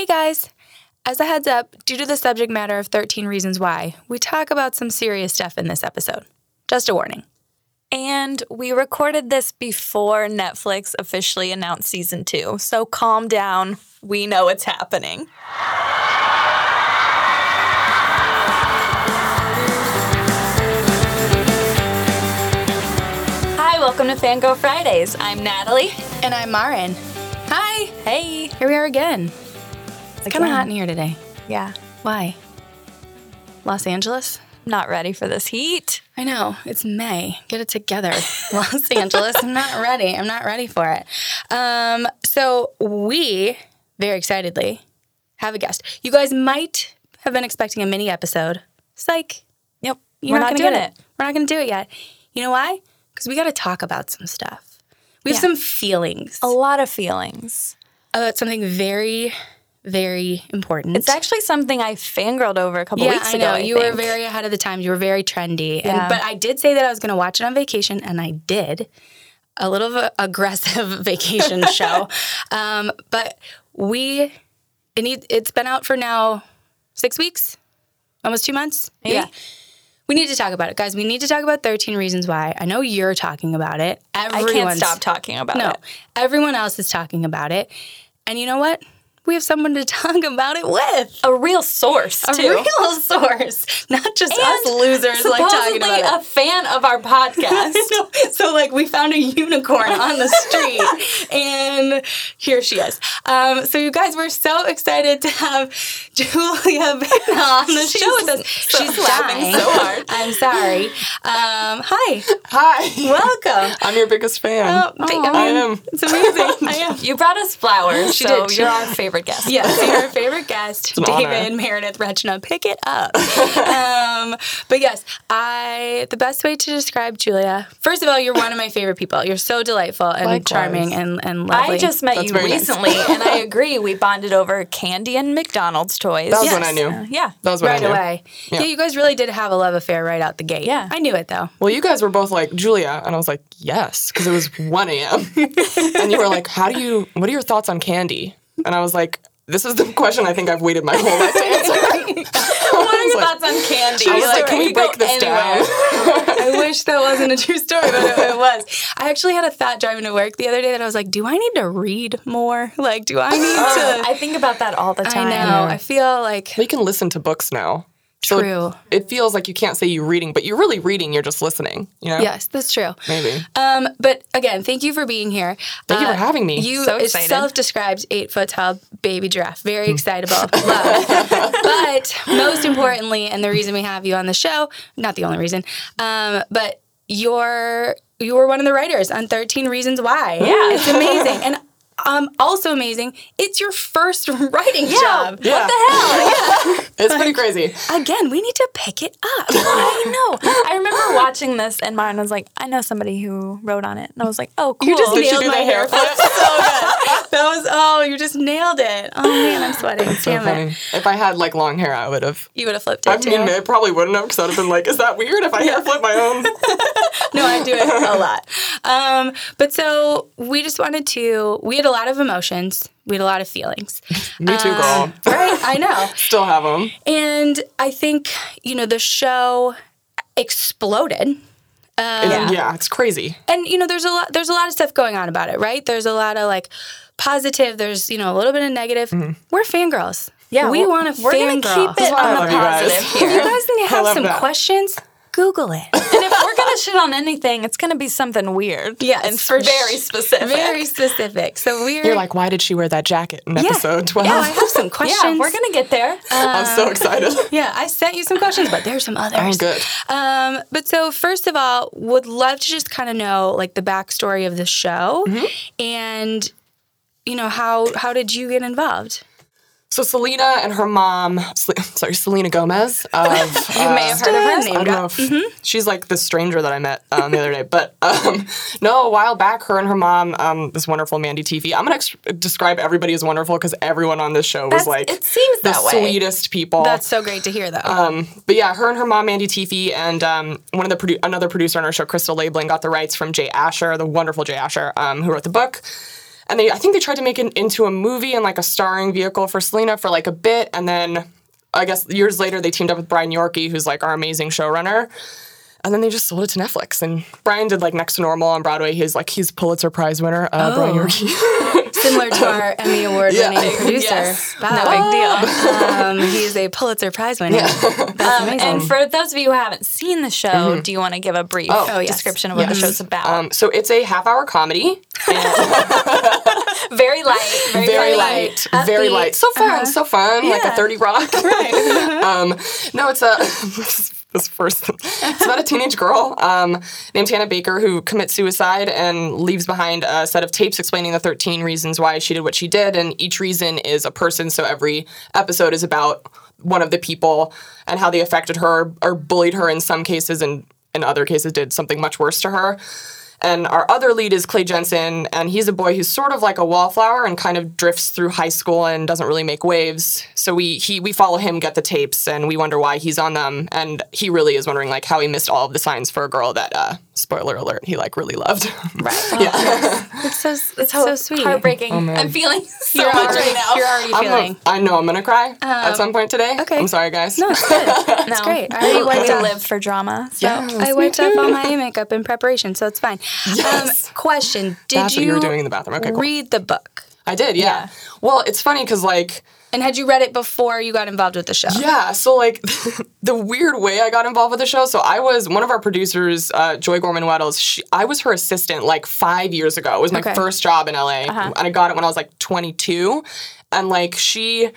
Hey guys! As a heads up, due to the subject matter of 13 Reasons Why, we talk about some serious stuff in this episode. Just a warning. And we recorded this before Netflix officially announced season two. So calm down. We know it's happening. Hi, welcome to Fangirl Fridays. I'm Natalie. And I'm Marin. Hi! Hey. Here we are again. It's kind of hot in here today. Yeah. Why? Los Angeles? Not ready for this heat. I know. It's May. Get it together. Los Angeles. I'm not ready. I'm not ready for it. Um, so we, very excitedly, have a guest. You guys might have been expecting a mini episode. Psych. Yep. You're We're not, gonna doing get it. We're not going to do it yet. You know why? Because we got to talk about some stuff. We have Yeah. some feelings A lot of feelings. about something very, very important. It's actually something I fangirled over a couple yeah, weeks ago. I know. I you were very ahead of the times. You were very trendy. Yeah. And, but I did say that I was going to watch it on vacation, and I did. A little of a aggressive vacation show. Um, but we, it need, it's been out for now six weeks, almost two months. maybe? Yeah. We need to talk about it, guys. We need to talk about 13 Reasons Why. I know you're talking about it. I can't stop talking about No, it. No, everyone else is talking about it. And you know what? We have someone to talk about it with A real source, a too. real source, not just us losers like talking supposedly about it. a fan of our podcast. So like we found a unicorn on the street and here she is um, so you guys we're so excited to have julia Vanna on the show with us she's laughing so hard. i'm sorry um, hi Hi. welcome I'm your biggest fan. oh, th- I, I am. it's amazing i am You brought us flowers, She so did. She- you're our favorite guest. Yes, your favorite guest, David honor. Meredith Rechna. Pick it up. um, but yes, I the best way to describe Julia. First of all, you're one of my favorite people. You're so delightful and Likewise. charming and, and lovely. I just met That's you very nice. recently, and I agree. We bonded over candy and McDonald's toys. That was Yes. when I knew. Uh, yeah. That was when right I knew. away. Yeah. Yeah. you guys really did have a love affair right out the gate. Yeah. I knew it though. Well, you guys were both like Julia, and I was like, yes, because it was 1 a.m. and you were like, how do you? What are your thoughts on candy? And I was like, this is the question I think I've waited my whole life to answer. What are your like- thoughts on candy? I was like, can we break this anywhere. down? I wish that wasn't a true story, but it, it was. I actually had a thought driving to work the other day that I was like, do I need to read more? Like, do I need oh, to? I think about that all the time. I time. know. I feel like We can listen to books now. So True. It feels like you can't say you're reading, but you're really reading. You're just listening. You know? Yes, that's true. Maybe. Um, but again, thank you for being here. Thank you for having me. You So is excited. self-described eight foot tall baby giraffe. Very excitable. Love. but most importantly, and the reason we have you on the show, not the only reason, um, but you're you were one of the writers on 13 Reasons Why. Yeah. It's amazing. And um, also amazing, it's your first writing job. Yeah. What the hell? It's pretty crazy. Again, we need to pick it up. I know. I remember watching this, and Martin was like, "I know somebody who wrote on it," and I was like, "Oh, cool." You just Did nailed do my hair flip so good. That was oh, you just nailed it. Oh man, I'm sweating. So Damn funny. it. If I had like long hair, I would have. You would have flipped it I too. mean, it probably wouldn't have because I'd have been like, is that weird if I hair flip my own? no, I do it a lot. Um, but so we just wanted to. We had a lot of emotions. We had a lot of feelings. Me too, girl. Right? I know. Still have them. And I think you know the show exploded. Um, yeah. yeah, it's crazy. and you know there's a lot there's a lot of stuff going on about it right there's a lot of like positive there's you know a little bit of negative mm-hmm. we're fangirls Yeah, we want to we're gonna fangirl keep it on the love you guys. positive if you guys need to have love some that. questions google it and if we're gonna shit on anything, it's gonna be something weird. Yes, and for very specific. very specific so we're You're like, why did she wear that jacket in yeah, episode 12? yeah i have some questions yeah, we're gonna get there. I'm so excited. yeah i sent you some questions but there's some others Oh, good. Um, but so first of all, would love to just kind of know like the backstory of the show, Mm-hmm. and you know how how did you get involved? So Selena and her mom, sorry, Selena Gomez. Of, you may have heard of her. Name I don't know if Mm-hmm. she's like the stranger that I met um, the other day, but um, no, a while back, her and her mom, um, this wonderful Mandy Teefey. I'm gonna ex- describe everybody as wonderful because everyone on this show was That's- like it seems the that way. sweetest people. That's so great to hear, though. Um, but yeah, her and her mom, Mandy Teefey, and um, one of the produ- another producer on our show, Kristel Laiblin, got the rights from Jay Asher, the wonderful Jay Asher, um, who wrote the book. And they I think they tried to make it into a movie and like a starring vehicle for Selena for like a bit, and then I guess years later they teamed up with Brian Yorkey, who's like our amazing showrunner. And then they just sold it to Netflix. And Brian did like Next to Normal on Broadway. He's like he's Pulitzer Prize winner, uh, Brian Oh. Yorkey. Similar to our Emmy Award winning Yeah. producer. Yes. Bob. No big deal. Um, he's a Pulitzer Prize winner. That's amazing. And for those of you who haven't seen the show, do you want to give a brief Oh. Oh, yes. description of what the show's about? um, so it's a half hour comedy. very light, very, very funny, light, very light. So fun, so fun, like a 30 Rock. Right. um, no, it's a this first. It's about a teenage girl um, named Hannah Baker who commits suicide and leaves behind a set of tapes explaining the 13 reasons why she did what she did, and each reason is a person. So every episode is about one of the people and how they affected her or bullied her in some cases, and in other cases did something much worse to her. And our other lead is Clay Jensen, and he's a boy who's sort of like a wallflower and kind of drifts through high school and doesn't really make waves. So we he we follow him get the tapes, and we wonder why he's on them. And he really is wondering like how he missed all of the signs for a girl that uh, spoiler alert he like really loved. right. yeah, It's so it's so sweet. Heartbreaking. I'm feeling so You're much already, right now. you're already I'm feeling. a, I know I'm gonna cry at some point today. okay. I'm sorry, guys. no, it's good. No. great. I already We wiped off. live for drama. So. I wiped off all my makeup in preparation, so it's fine. Yes. Um, question: Did That's what you, you were doing in the bathroom. Okay, cool. read the book? I did. Yeah. Yeah. Well, it's funny because like. And had you read it before you got involved with the show? Yeah, so like the weird way I got involved with the show. So I was one of our producers, uh, Joy Gorman Wettels. She, I was her assistant like five years ago. It was my Okay. first job in LA, and I got it when I was like 22. And like she,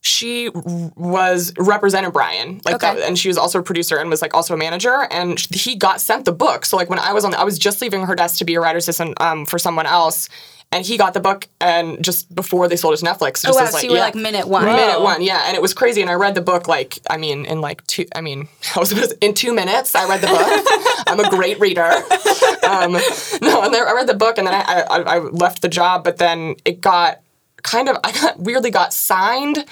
she was represented Brian, like Okay. that, and she was also a producer and was like also a manager. And he got sent the book. So like when I was on, I was just leaving her desk to be a writer assistant um, for someone else. And he got the book, and just before they sold it to Netflix, just Oh wow! was So like, you were yeah. like minute one. Minute one, yeah, and it was crazy. And I read the book like, I mean, in like two. I mean, I was supposed in two minutes. I read the book. I'm a great reader. Um, no, and then I read the book, and then I, I I left the job. But then it got kind of I got weirdly got signed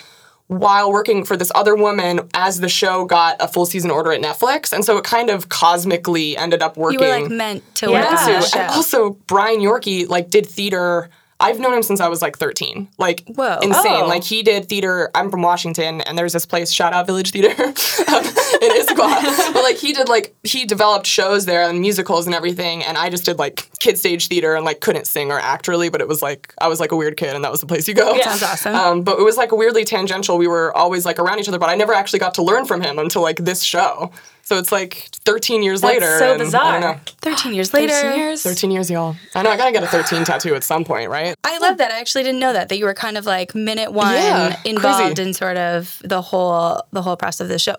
while working for this other woman as the show got a full season order at Netflix, and so it kind of cosmically ended up working. You were like meant to Yeah. work to. And also, Brian Yorkey like did theater. I've known him since I was like 13. Like Whoa. insane. Oh. Like he did theater. I'm from Washington, and there's this place, shout out Village Theater, um, in Issaquah. but like he did like he developed shows there and musicals and everything, and I just did like kid stage theater and like couldn't sing or act really, but it was like I was like a weird kid, and that was the place you go. Yeah. Sounds awesome. Um, but it was like weirdly tangential. We were always like around each other, but I never actually got to learn from him until like this show. So it's like 13 years That's later. so and I bizarre. don't know. Thirteen years later. 13 years. 13 years, y'all. I know I gotta get a 13 tattoo at some point, right? I love that. I actually didn't know that that you were kind of like minute one Yeah, involved crazy. in sort of the whole the whole process of the show.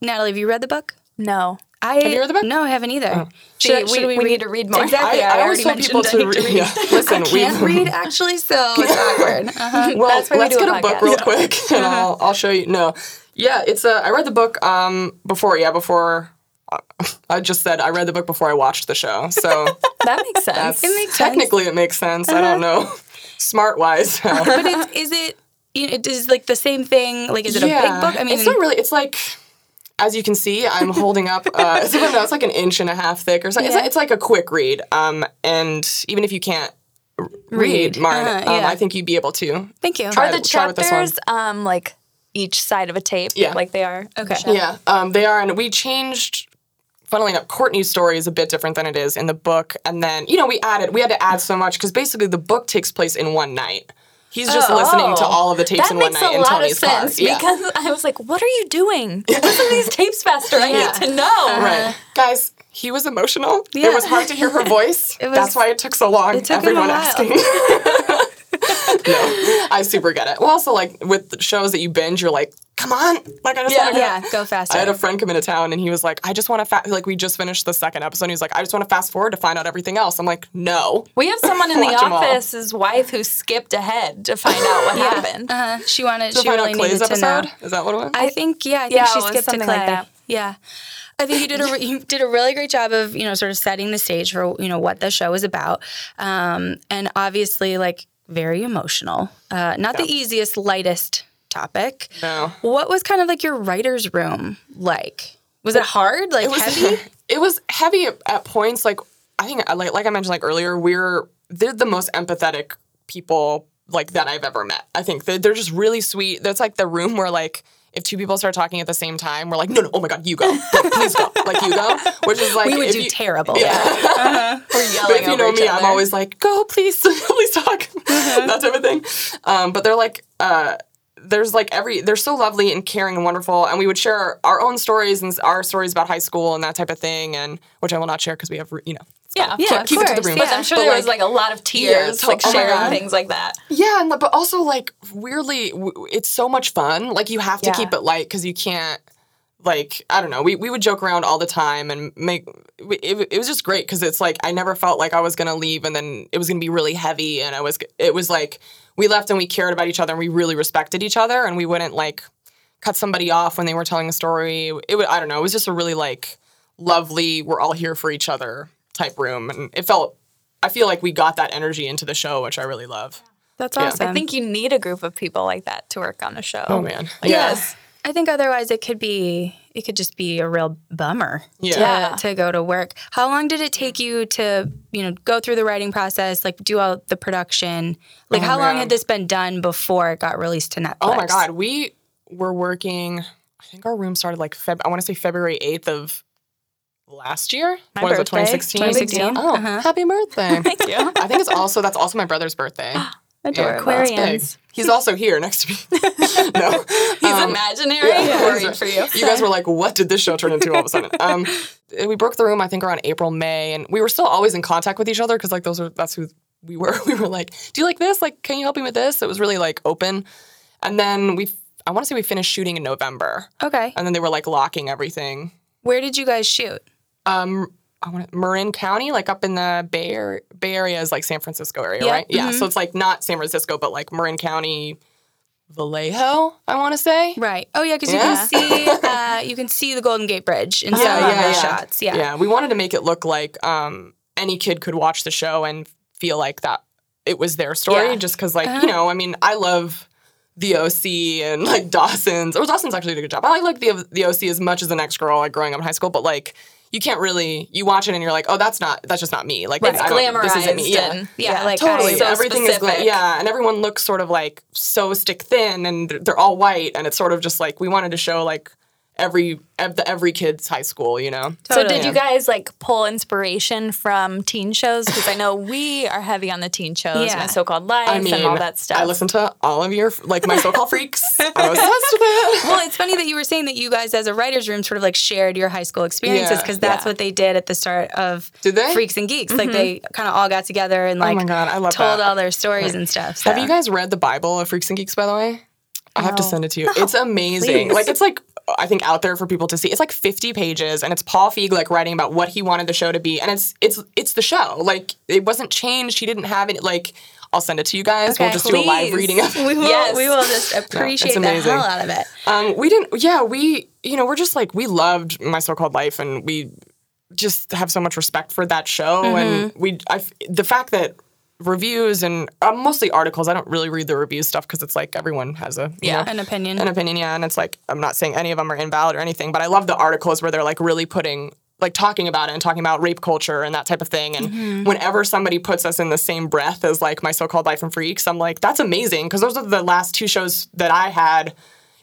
Natalie, have you read the book? No. I you read the book? No, I haven't either. See, we- we need to read more. Exactly. I- I, I always already tell mentioned people I to need read- yeah. Listen, I can't read actually, so it's awkward. Uh-huh. Well, That's let's do a get a, book podcast. real quick, and I'll, I'll show you. No, yeah, it's a. I read the book um before. Yeah, before. uh, I just said I read the book before I watched the show, so That makes sense. that's makes sense. technically it makes sense. I don't know, smart wise. But it's, is it? You know, it is like the same thing. Like, is it a big book? I mean, it's not really. It's like, as you can see, I'm holding up. Uh, it's, no, it's like an inch and a half thick or something. It's, Yeah. like, it's like a quick read. Um, and even if you can't r- read, Read. Marn, Uh-huh, um, yeah. I think you'd be able to. thank you. Try Are the it- try with this one. chapters um like each side of a tape? Yeah. Like they are. Okay. show? Yeah, um, they are, and we changed. Funnily enough, Courtney's story is a bit different than it is in the book, and then you know we added, we had to add so much because basically the book takes place in one night. He's just listening to Oh. all of the tapes That in one night a in lot Tony's of sense car. Yeah. because I was like, "What are you doing? Listen to these tapes faster. I Yeah. need to know." Right. Uh-huh. Guys, he was emotional. Yeah. It was hard to hear her voice. It was- That's why it took so long. It took him a Everyone while. asking. no, I super get it. Well, also, like with shows that you binge, you're like, come on. Like, I just Yeah. want to yeah, go faster. I had a friend come into town and he was like, I just want to, fa-, like, we just finished the second episode. And he like, I just want to fast forward to find out everything else. I'm like, no. We have someone in the Watch 'em all. office's wife who skipped ahead to find out what happened. uh-huh. She wanted. To she find really out Clay's needed to know. episode? Is that what it was? I think yeah, I think Yeah, she it was skipped to something Clay. like that. Yeah. I think you did a re- you did a really great job of you know sort of setting the stage for you know what the show is about, um, and obviously like very emotional. Uh, not the easiest, lightest topic. no. What was kind of like your writer's room like? Was it hard? Like It was heavy? it was heavy at, at points. Like I think, like like I mentioned like earlier, we're they're the most empathetic people like that I've ever met. I think they're, they're just really sweet. That's like the room where like if two people start talking at the same time, we're like, no, no, oh my god, you go, like, please go, like you go, which is like we would do you- terrible. We're but yelling if you over know each me, other. I'm always like, go, please, please talk, that type of thing. Um, but they're like, uh, there's like every, they're so lovely and caring and wonderful, and we would share our own stories and our stories about high school and that type of thing, and which I will not share because we have, you know, yeah, Yeah, keep it to the room. But I'm sure But, there was like a lot of tears, to- like oh sharing things like that. Yeah, and but also like weirdly, w- it's so much fun. Like you have to Yeah. keep it light because you can't. Like I don't know, we we would joke around all the time and make it, it was just great because it's like I never felt like I was gonna leave and then it was gonna be really heavy and I was it was like we left and we cared about each other and we really respected each other and we wouldn't like cut somebody off when they were telling a story. It would I don't know, it was just a really like lovely we're all here for each other type room and it felt I feel like we got that energy into the show which I really love. That's Yeah. awesome. I think you need a group of people like that to work on a show. Oh man, Yes. I think otherwise it could be it could just be a real bummer Yeah. to, to go to work. How long did it take you to, you know, go through the writing process, like do all the production? Like Oh, how long had this been done before it got released to Netflix? Oh my god, we were working. I think our room started like Feb. I want to say February eighth of last year. My what is it? birthday, 2016. 2016. Oh, Uh-huh. happy birthday! Thank you. I think it's also that's also my brother's birthday. Adorable. Yeah. Aquarians. He's also here next to me. no, He's Um, imaginary. yeah. Worried for you. You guys were like, "What did this show turn into all of a sudden?" Um, we broke the room. I think around April, May, and we were still always in contact with each other because like those are that's who we were. We were like, "Do you like this? Like, can you help me with this?" It was really like open, and then we. I want to say we finished shooting in November, Okay. and then they were like locking everything. Where did you guys shoot? Um, I want to, Marin County, like up in the Bay Area, Bay Area is like San Francisco area, Yeah, right? Yeah, mhm. so it's like not San Francisco, but like Marin County, Vallejo. I want to say. Right. Oh yeah, because Yeah. you can see uh, you can see the Golden Gate Bridge in some Yeah, of yeah, the yeah. shots. Yeah. Yeah, we wanted to make it look like um, any kid could watch the show and feel like that it was their story. Yeah. Just because, like, Uh-huh. you know, I mean, I love the OC and like Dawson's. Or Dawson's actually did a good job. I like the the OC as much as the next girl, like growing up in high school. But like, you can't really you watch it and you're like, oh, that's not that's just not me. Like, It's I don't- this isn't me. glamorized Yeah. Yeah, like, Totally, so everything is gla- yeah, and everyone looks sort of like so stick thin, and they're- they're all white, and it's sort of just like we wanted to show like every every kid's high school, you know. So did you guys like pull inspiration from teen shows? Because I know we are heavy on the teen shows, Yeah. my so-called life, I mean, and all that stuff. I listen to all of your like my so-called freaks. I'm obsessed with it. Well, it's funny that you were saying that you guys, as a writers' room, sort of like shared your high school experiences Yeah. because that's Yeah. what they did at the start of Did they? Freaks and Geeks. Like mm-hmm. they kind of all got together and Oh like my god, I love told that. all their stories and stuff. Have you guys read the Bible of Freaks and Geeks? By the way, I have to send it to you. It's amazing. Please. Like it's like I think out there for people to see. It's like 50 pages, and it's Paul Feig like writing about what he wanted the show to be, and it's it's it's the show. Like it wasn't changed. He didn't have it. Like I'll send it to you guys. we'll Okay. just do a live reading of it. we will, Yes. we will just appreciate the hell out of it. Um, we didn't. Yeah, we. You know, we're just like we loved my so-called life, and we just have so much respect for that show. And we, I, the fact that reviews and uh, mostly articles. I don't really read the review stuff because it's like everyone has a Yeah. know, An opinion. an opinion. Yeah, and it's like I'm not saying any of them are invalid or anything, but I love the articles where they're like really putting. Like talking about it and talking about rape culture and that type of thing. And whenever somebody puts us in the same breath as like my so-called life and freaks, I'm like, that's amazing because those are the last two shows that I had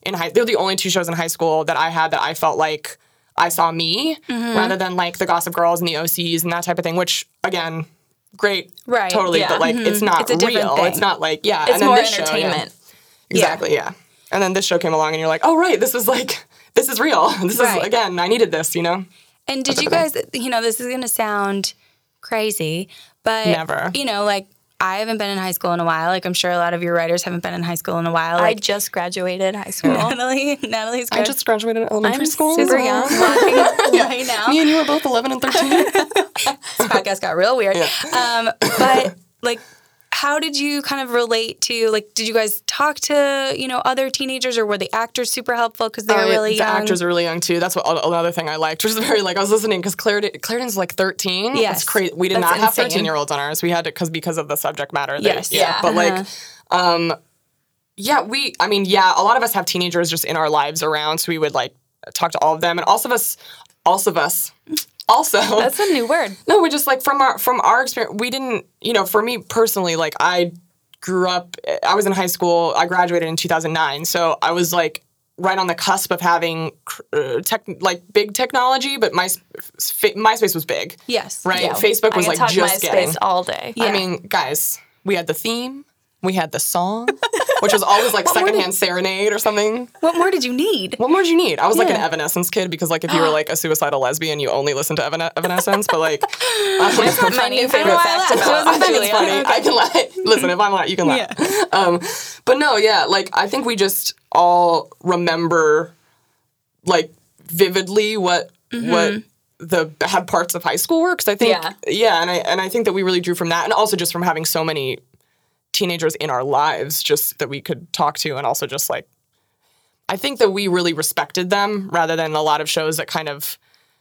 in high. They're the only two shows in high school that I had that I felt like I saw me rather than like the Gossip Girls and the OCs and that type of thing. Which again, great, Right, totally, yeah. but like it's mm-hmm. not It's a different real. thing. It's not like yeah. it's and then more this show, yeah. entertainment. Exactly, yeah. And then this show came along, and you're like, oh right, this is like this is real. This Right. is again, I needed this, you know. And did you guys, you know, this is going to sound crazy, but Never. you know, like I haven't been in high school in a while. Like I'm sure a lot of your writers haven't been in high school in a while. I just graduated high school. Natalie, Natalie's I just graduated elementary I'm school. super so- young. walking away now. Me and you were both 11 and 13. This podcast got real weird. Yeah. Um, but like, how did you kind of relate to like? Did you guys talk to you know other teenagers, or were the actors super helpful because they were really the young? actors are really young too. That's what another thing I liked. Which is very like I was listening because Clarendon, Clarendon's like 13. Yes. it's crazy. We did That's not have insane. 13 year olds on ours. We had to because because of the subject matter. they- Yes. yeah. Yeah. But like, Uh-huh. um, yeah, we. I mean, yeah, a lot of us have teenagers just in our lives around, so we would like talk to all of them, and also of us, also of us, also. That's a new word. No, we're just like from our from our experience, we didn't. You know, for me personally, like I grew up. I was in high school. I graduated in 2009, so I was like right on the cusp of having uh, tech, like big technology. But my MySpace was big. Yes. Right. Yeah, Facebook was like just MySpace getting. all day. Yeah. I mean, guys, we had the theme. We had the song, which was always like secondhand serenade or something. What more did you need? What more did you need? I was like an Evanescence kid because like if you were like a suicidal lesbian, you only listened to Evan- Evanescence. But like, um, My new favorite I fact about I think it's funny. I can lie. Listen, if I'm lying, you can lie. Um, but no, yeah, like I think we just all remember like vividly what what the bad parts of high school were because I think Yeah. yeah, and I and I think that we really drew from that, and also just from having so many teenagers in our lives, just that we could talk to, and also just like I think that we really respected them rather than a lot of shows that kind of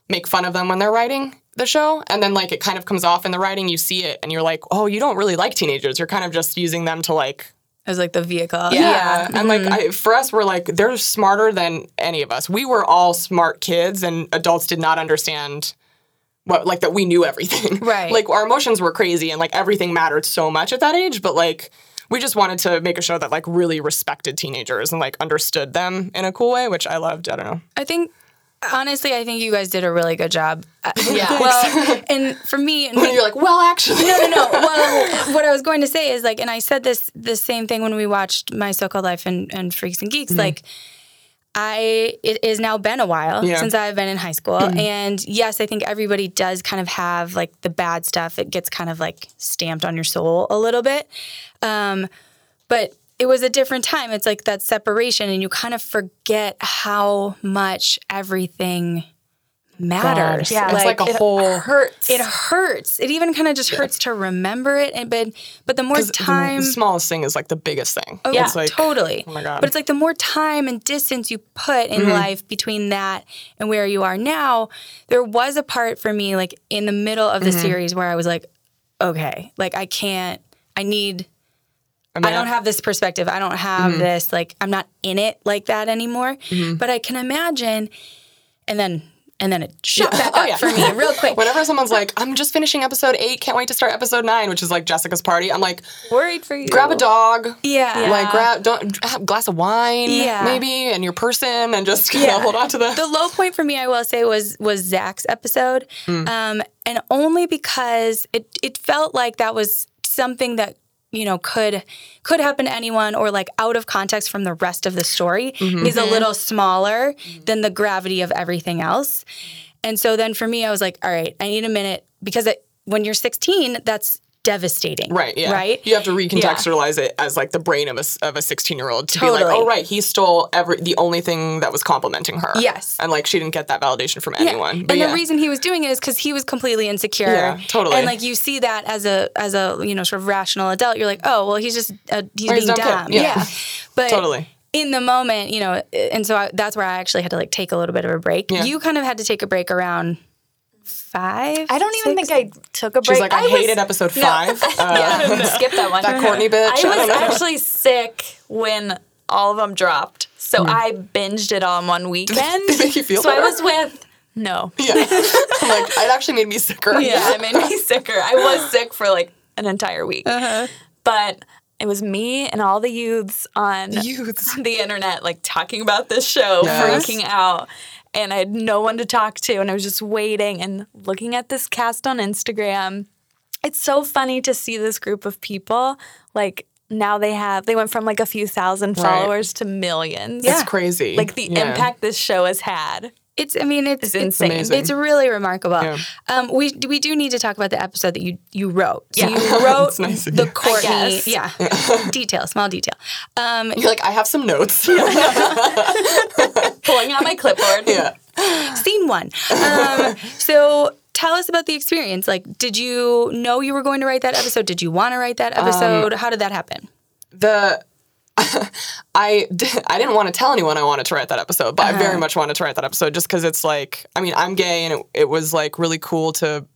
make fun of them when they're writing the show. And then like it kind of comes off in the writing, you see it and you're like, oh, you don't really like teenagers. You're kind of just using them to like As like the vehicle. yeah. And like I, for us, we're like, they're smarter than any of us. We were all smart kids and adults did not understand what like that we knew everything. Right. like our emotions were crazy and like everything mattered so much at that age, but like we just wanted to make a show that like really respected teenagers and like understood them in a cool way, which I loved. I don't know. I think honestly, I think you guys did a really good job. Uh, yeah. well, and for me, and And you're like, well, actually, no, no, no. Well, what I was going to say is like, and I said this the same thing when we watched My So Called Life and, and Freaks and Geeks. Mm-hmm. Like, I it has now been a while Yeah. since I've been in high school, and yes, I think everybody does kind of have like the bad stuff. It gets kind of like stamped on your soul a little bit, um, but it was a different time. It's like that separation, and you kind of forget how much everything matters. Yeah. it's like, a it whole hurts. It hurts. It even kind of just hurts to remember it. And but but the more time, The smallest thing is like the biggest thing. oh, it's like totally. oh my God. But it's like the more time and distance you put in mm-hmm. life between that and where you are now. There was a part for me, like in the middle of the mm-hmm. series, where I was like, okay, like I can't. I need. mean, I don't have this perspective. I don't have mm-hmm. this. Like I'm not in it like that anymore. But I can imagine, and then and then it shot back Oh, up yeah. for me real quick. Whenever someone's like, I'm just finishing episode eight, can't wait to start episode nine, which is like Jessica's party, I'm like, worried for you. grab a dog. yeah. Like grab don't have a glass of wine, Yeah. maybe, and your person, and just kinda Yeah. hold on to that. the low point for me, I will say, was was Zach's episode, um, and only because it it felt like that was something that you know could could happen to anyone, or like out of context from the rest of the story, mm-hmm. is a mm-hmm. little smaller mm-hmm. than the gravity of everything else. And so then for me, I was like, all right, I need a minute because it, when you're 16, that's devastating, Right, yeah. right. You have to recontextualize it as like the brain of a, of a 16 year old to be like, oh, right, he stole every the only thing that was complimenting her. Yes. And like she didn't get that validation from Yeah. anyone. But and yeah. the reason he was doing it is because he was completely insecure. Yeah, totally. And like you see that as a as a you know sort of rational adult, you're like, oh well, he's just uh, he's Or being a dumb. Yeah. But Totally. in the moment, you know, and so I, that's where I actually had to like take a little bit of a break. Yeah. You kind of had to take a break around five. I don't even six? think I took a break. She's like, I, was- hated episode five. Uh, Skip that one. that Courtney bitch. I I was know. actually sick when all of them dropped, so I binged it all in one weekend. Did it make you feel so I was with no. yeah. like, it actually made me sicker. Yeah, it made me sicker. I was sick for like an entire week, but it was me and all the youths on Youths. the internet like talking about this show, Yes. freaking out. And I had no one to talk to, and I was just waiting and looking at this cast on Instagram. It's so funny to see this group of people. Like now they have, they went from like a few thousand Right. followers to millions. It's crazy. Like the Yeah. impact this show has had. It's. I mean, it's It's insane. amazing. It's really remarkable. Yeah. Um, we we do need to talk about the episode that you you wrote. So Yeah. you wrote nice the. Courtney. guess. Yeah. detail, small detail. Um, You're like, I have some notes. Pulling out my clipboard. yeah. scene one. Um, so tell us about the experience. Like, did you know you were going to write that episode? Did you want to write that Um, episode? How did that happen? the I I didn't want to tell anyone I wanted to write that episode, but I Uh-huh. very much wanted to write that episode just because it's like I mean I'm gay and it, it was like really cool to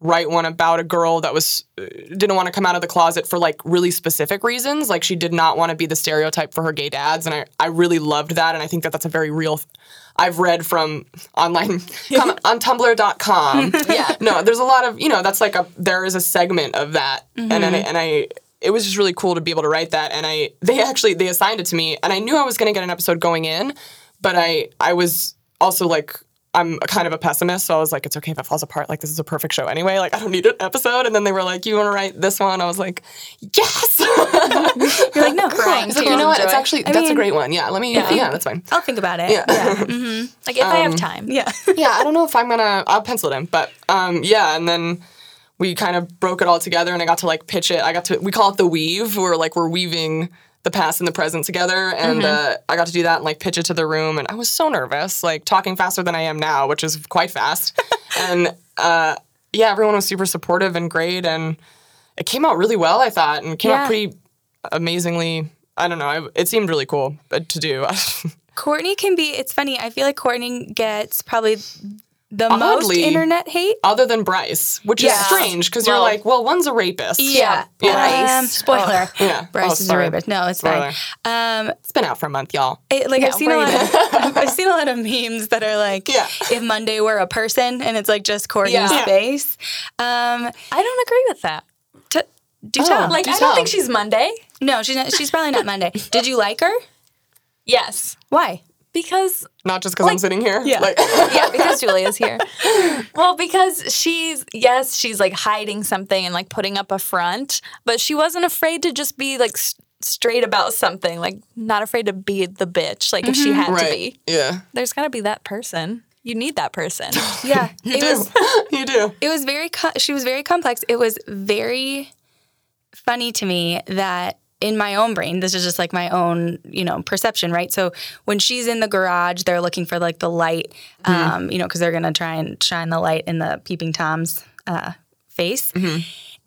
write one about a girl that was uh, didn't want to come out of the closet for like really specific reasons like she did not want to be the stereotype for her gay dads and I, I really loved that and I think that that's a very real th- I've read from online com, on tumblr.com Yeah. no there's a lot of you know that's like a there is a segment of that and then I, and I it was just really cool to be able to write that. And I they actually they assigned it to me, and I knew I was going to get an episode going in, but I I was also like. I'm a kind of a pessimist, so I was like, it's okay if it falls apart. Like, this is a perfect show anyway. Like, I don't need an episode. And then they were like, you want to write this one? I was like, yes. You're like, no, Crying like, you know what? It's actually, that's mean- a great one. Yeah, let me, yeah, that's fine. I'll think about it. Yeah. Like if I have time. Yeah. yeah, I don't know if I'm gonna. I'll pencil it in, but um, yeah, and then we kind of broke it all together, and I got to like pitch it. I got to we call it the weave, where like we're weaving the past and the present together, and uh, I got to do that and like pitch it to the room, and I was so nervous, like talking faster than I am now, which is quite fast, and uh, yeah, everyone was super supportive and great, and it came out really well, I thought, and came Yeah. out pretty amazingly. I don't know. I, it seemed really cool to do. Courtney can be, it's funny. I feel like Courtney gets probably the most internet hate. Other than Bryce, which Yeah. is strange because you're like, well, one's a rapist. Yeah. Bryce. Um, spoiler. Yeah. Bryce Oh, is a rapist. No, it's Spoiler. fine. Um, It's been out for a month, y'all. it, like Yeah, I've seen a lot. Of, I've seen a lot of memes that are like, Yeah. if Monday were a person, and it's like just Courtney's Yeah. face. Um, I don't agree with that. t- do Oh. tell. Like Do I tell. don't think she's Monday. no, she's not, she's probably not Monday. Did you like her? Yes. Why? Because Not just because I'm sitting here. Yeah. Like, yeah, because Julia's here. Well, because she's yes, she's like hiding something and like putting up a front, but she wasn't afraid to just be like s- straight about something, like not afraid to be the bitch. Like if she mm-hmm. had to be, Yeah. there's got to be that person. You need that person. Yeah, You it do. was you do. it was very co- she was very complex it was very funny to me that in my own brain this is just like my own you know perception right so when she's in the garage they're looking for like the light um, you know because they're gonna try and shine the light in the peeping tom's uh, face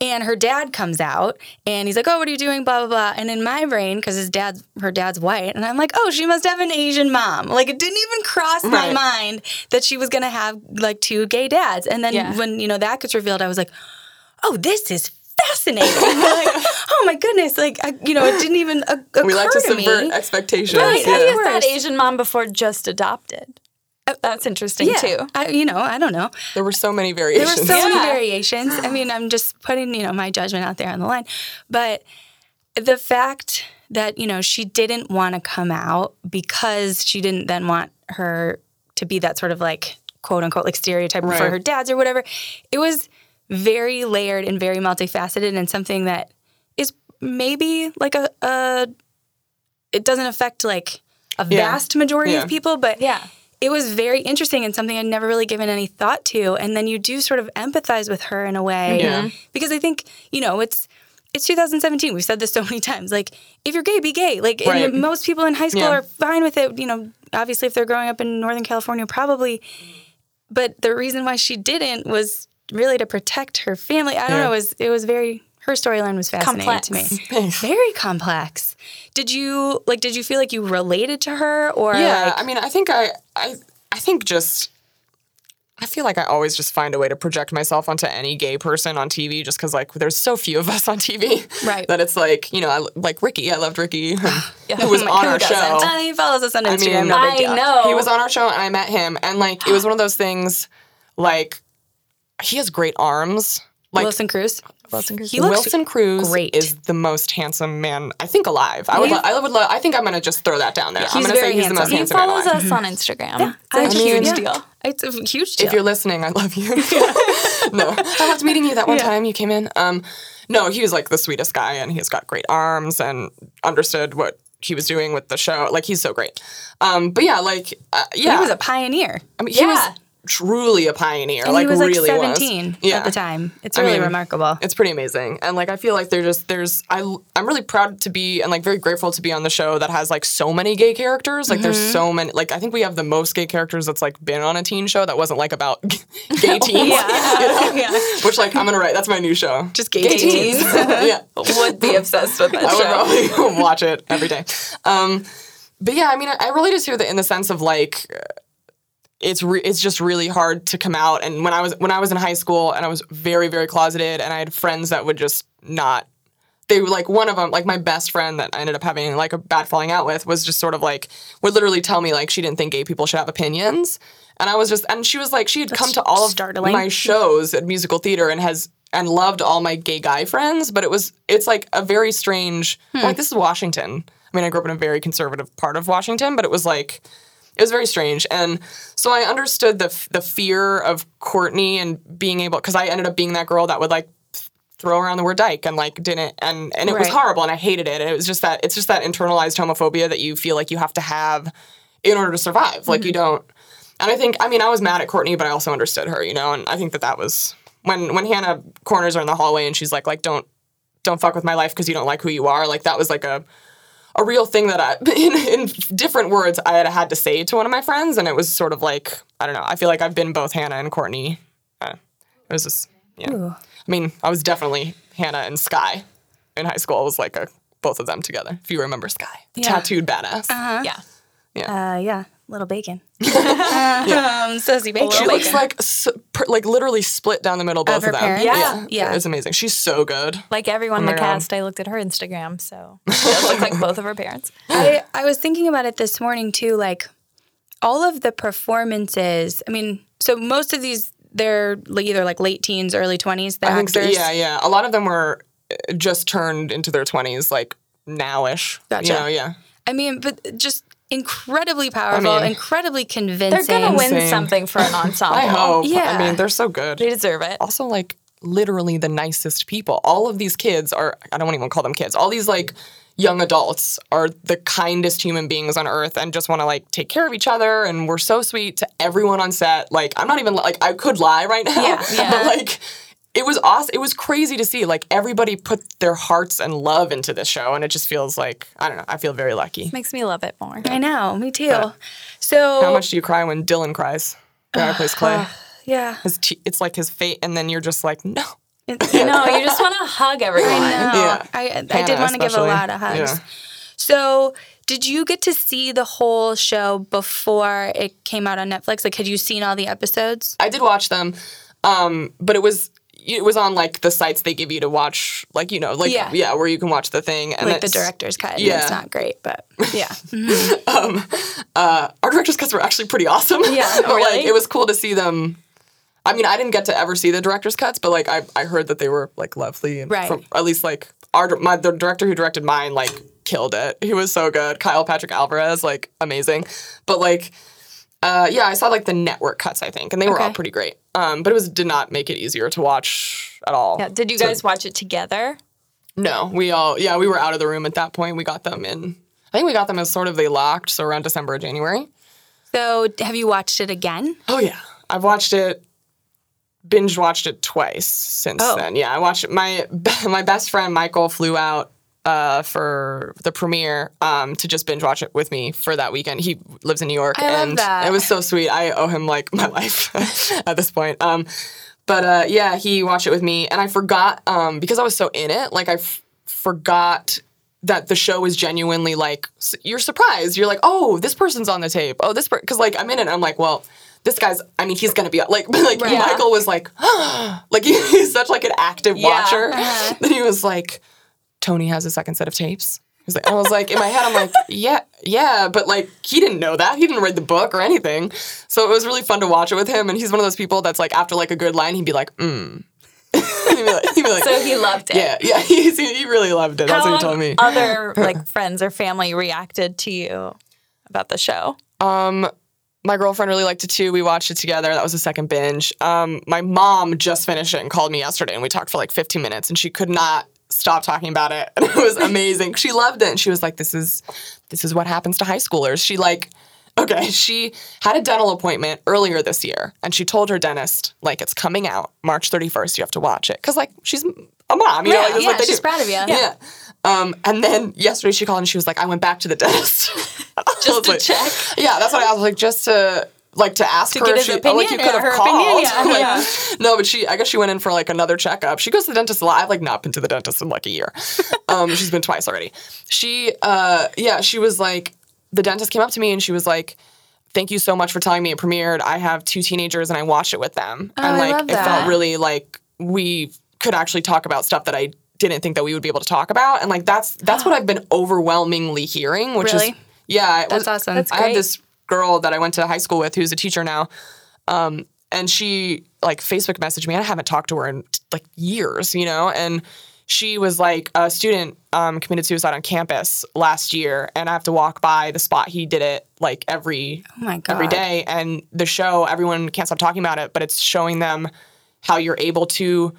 and her dad comes out and he's like, Oh, what are you doing? Blah, blah, blah. And in my brain, because his dad's her dad's white, and I'm like, Oh, she must have an Asian mom. Like it didn't even cross my mind that she was gonna have like two gay dads. And then Yeah. when, you know, that gets revealed, I was like, Oh, this is fascinating. like, oh my goodness. Like I, you know, it didn't even uh, occur We like to to subvert me. expectations. Right, Yeah. I Is that Asian mom before just adopted? That's interesting yeah, too. I, you know, I don't know. There were so many variations. There were so many variations. I mean, I'm just putting, you know, my judgment out there on the line. But the fact that, you know, she didn't want to come out because she didn't then want her to be that sort of like quote unquote like stereotype for her dads or whatever. It was very layered and very multifaceted and something that is maybe like a, a it doesn't affect like a Yeah. vast majority Yeah. of people, but Yeah. it was very interesting and something I'd never really given any thought to. And then you do sort of empathize with her in a way. Yeah. Mm-hmm. Because I think, you know, it's it's 2017. We've said this so many times. Like, if you're gay, be gay. Like, and Right. most people in high school Yeah. are fine with it. You know, obviously, if they're growing up in Northern California, probably. But the reason why she didn't was really to protect her family. I don't Yeah. know. It was it was very her storyline was fascinating to me. Complex. Very complex. Did you like? Did you feel like you related to her, or Yeah, like? I mean, I think I, I, I think just, I feel like I always just find a way to project myself onto any gay person on TV, just because like there's so few of us on TV, Right. That it's like you know, I like Ricky. I loved Ricky, who was Oh my on God, our who doesn't? show. Uh, he follows us on I Instagram. mean, no I know. He was on our show, and I met him, and like it was one of those things, like he has great arms. Like Wilson Cruz. Wilson Cruz. He looks Wilson Cruz great. is the most handsome man I think alive. I would, lo- I would, lo- I think I'm gonna just throw that down there. I'm He's gonna say very he's the most handsome. He handsome man follows alive. us on Instagram. It's a I huge mean, deal. It's a huge deal. If you're listening, I love you. no, I loved meeting you that one time you came in. Um, no, he was like the sweetest guy, and he's got great arms and understood what he was doing with the show. Like he's so great. Um, but yeah, like uh, yeah, he was a pioneer. I mean, he Yeah. was truly a pioneer. And like he was like really 17 was. Yeah. at the time. It's I really mean, remarkable. It's pretty amazing, and like I feel like they're just there's I I'm really proud to be and like very grateful to be on the show that has like so many gay characters. Like there's Mm-hmm. so many. Like I think we have the most gay characters that's like been on a teen show that wasn't like about gay teens. yeah. yeah. Which like I'm gonna write. That's my new show. Just gay teens. yeah, Would be obsessed with that I would show. probably watch it every day. Um, but yeah, I mean, I, I related to it in the sense of like, it's re- it's just really hard to come out. And when I was when I was in high school and I was very very closeted, and I had friends that would just not. They were like one of them, like my best friend that I ended up having like a bad falling out with, was just sort of like would literally tell me like she didn't think gay people should have opinions, and I was just and she was like she had come to all of startling. my shows at musical theater and has and loved all my gay guy friends, but it was it's like a very strange Hmm. like this is Washington. I mean, I grew up in a very conservative part of Washington, but it was like it was very strange. And so I understood the f- the fear of Courtney and being able cuz I ended up being that girl that would like throw around the word dyke and like didn't and and it was horrible and I hated it. And it was just that it's just that internalized homophobia that you feel like you have to have in order to survive. Like Mm-hmm. you don't and I think I mean I was mad at Courtney, but I also understood her, you know, and I think that that was when when Hannah corners her in the hallway and she's like like don't don't fuck with my life because you don't like who you are. Like that was like a a real thing that I in, in different words I had had to say to one of my friends, and it was sort of like I don't know. I feel like I've been both Hannah and Courtney. Uh, it was just yeah. Ooh. I mean, I was definitely Hannah and Skye in high school. It was like a both of them together. If you remember Skye, the Yeah. tattooed badass. Yeah. Uh, yeah, little bacon. um, Sosie Bacon. She looks like like literally split down the middle, both her of them. parents? Yeah. Yeah. it's amazing. She's so good. Like everyone in my the God. cast, I looked at her Instagram, so she does look like both of her parents. I, I was thinking about it this morning too. Like all of the performances. I mean, so most of these they're either like late teens, early twenties. The I think so. Yeah, yeah. A lot of them were uh, just turned into their twenties, like nowish. Gotcha. You know, yeah. I mean, but just incredibly powerful, mean, incredibly convincing. They're gonna win Same. something for an ensemble. I hope. Yeah. I mean, they're so good. They deserve it. also like literally the nicest people. All of these kids are I don't even call them kids. All these like young adults are the kindest human beings on earth and just want to like take care of each other and we're so sweet to everyone on set. Like I'm not even like I could lie right now. Yeah, yeah. But like it was awesome. It was crazy to see. Like everybody put their hearts and love into this show and it just feels like I don't know. I feel very lucky. Makes me love it more. I know, me too. so How much do you cry when Dylan cries? The guy who plays Clay. Yeah. His t- it's like his fate, and then you're just like, no. No, you just want to hug everyone. No, Yeah. I, I did want to give a lot of hugs. Yeah. So, did you get to see the whole show before it came out on Netflix? Like, had you seen all the episodes? I did watch them, um, but it was it was on like the sites they give you to watch, like you know, like Yeah. yeah, where you can watch the thing. And Like the director's cut. yeah. It's not great, but yeah. um, uh, our director's cuts were actually pretty awesome. Yeah. but, Really? like it was cool to see them. I mean, I didn't get to ever see the director's cuts, but like I, I heard that they were like lovely and Right. from at least like our my the director who directed mine like killed it. He was so good. Kyle Patrick Alvarez, like amazing. But like uh, yeah, I saw like the network cuts, I think, and they were all pretty great. Um, but it was did not make it easier to watch at all. Yeah. Did you guys watch it together? No, we all yeah, we were out of the room at that point. We got them in. I think we got them as sort of they locked, so around December or January. So, have you watched it again? Oh yeah, I've watched it, binge watched it twice since Oh. then. Yeah, I watched it. My my best friend Michael flew out uh, for the premiere um, to just binge watch it with me for that weekend. He lives in New York, I love and that. it was so sweet. I owe him like my life at this point. Um, but uh, yeah, he watched it with me, and I forgot um, because I was so in it. Like I f- forgot that the show is genuinely like you're surprised. You're like, oh, this person's on the tape. Oh, this because like I'm in it. and I'm like, well, this guy's. I mean, he's gonna be like like Right. Michael was like, like he- he's such like an active Yeah. watcher. Uh-huh. Then he was like, Tony has a second set of tapes. He's like, I was like in my head, I'm like, yeah, yeah, but like he didn't know that. He didn't read the book or anything. So it was really fun to watch it with him. And he's one of those people that's like after like a good line, he'd be like, mm. he'd be like, he'd be like So he loved it. yeah, yeah, he's, he really loved it. That's How what he told me. other like friends or family reacted to you about the show? Um, my girlfriend really liked it too. We watched it together. That was the second binge. Um, my mom just finished it and called me yesterday, and we talked for like 15 minutes, and she could not stop talking about it. And it was amazing. she loved it, and she was like, "This is, this is what happens to high schoolers." She like. Okay, she had a dental appointment earlier this year, and she told her dentist, like, it's coming out March 31st. You have to watch it. Because, like, she's a mom, you know? Yeah, Like, that's yeah, what they she's do. proud of you. Yeah. Um, and then yesterday she called and she was like, I went back to the dentist. just to check? Yeah, that's what I was like, just to like to ask her get if his she, oh, like you could have called. opinion, yeah. Like, Yeah. No, but she I guess she went in for like another checkup. She goes to the dentist a lot. I've like not been to the dentist in like a year. um, she's been twice already. She uh yeah, she was like the dentist came up to me and she was like Thank you so much for telling me it premiered. I have two teenagers and I watched it with them. and Oh, I like love it felt really like we could actually talk about stuff that I didn't think that we would be able to talk about. And like that's that's what I've been overwhelmingly hearing, which Really? is yeah, That's was- awesome. That's I had great. this girl that I went to high school with who's a teacher now. Um, and she like Facebook messaged me. I haven't talked to her in like years, you know, and she was like a student um, committed suicide on campus last year, and I have to walk by the spot he did it like every Oh my god. every day. And the show, everyone can't stop talking about it, but it's showing them how you're able to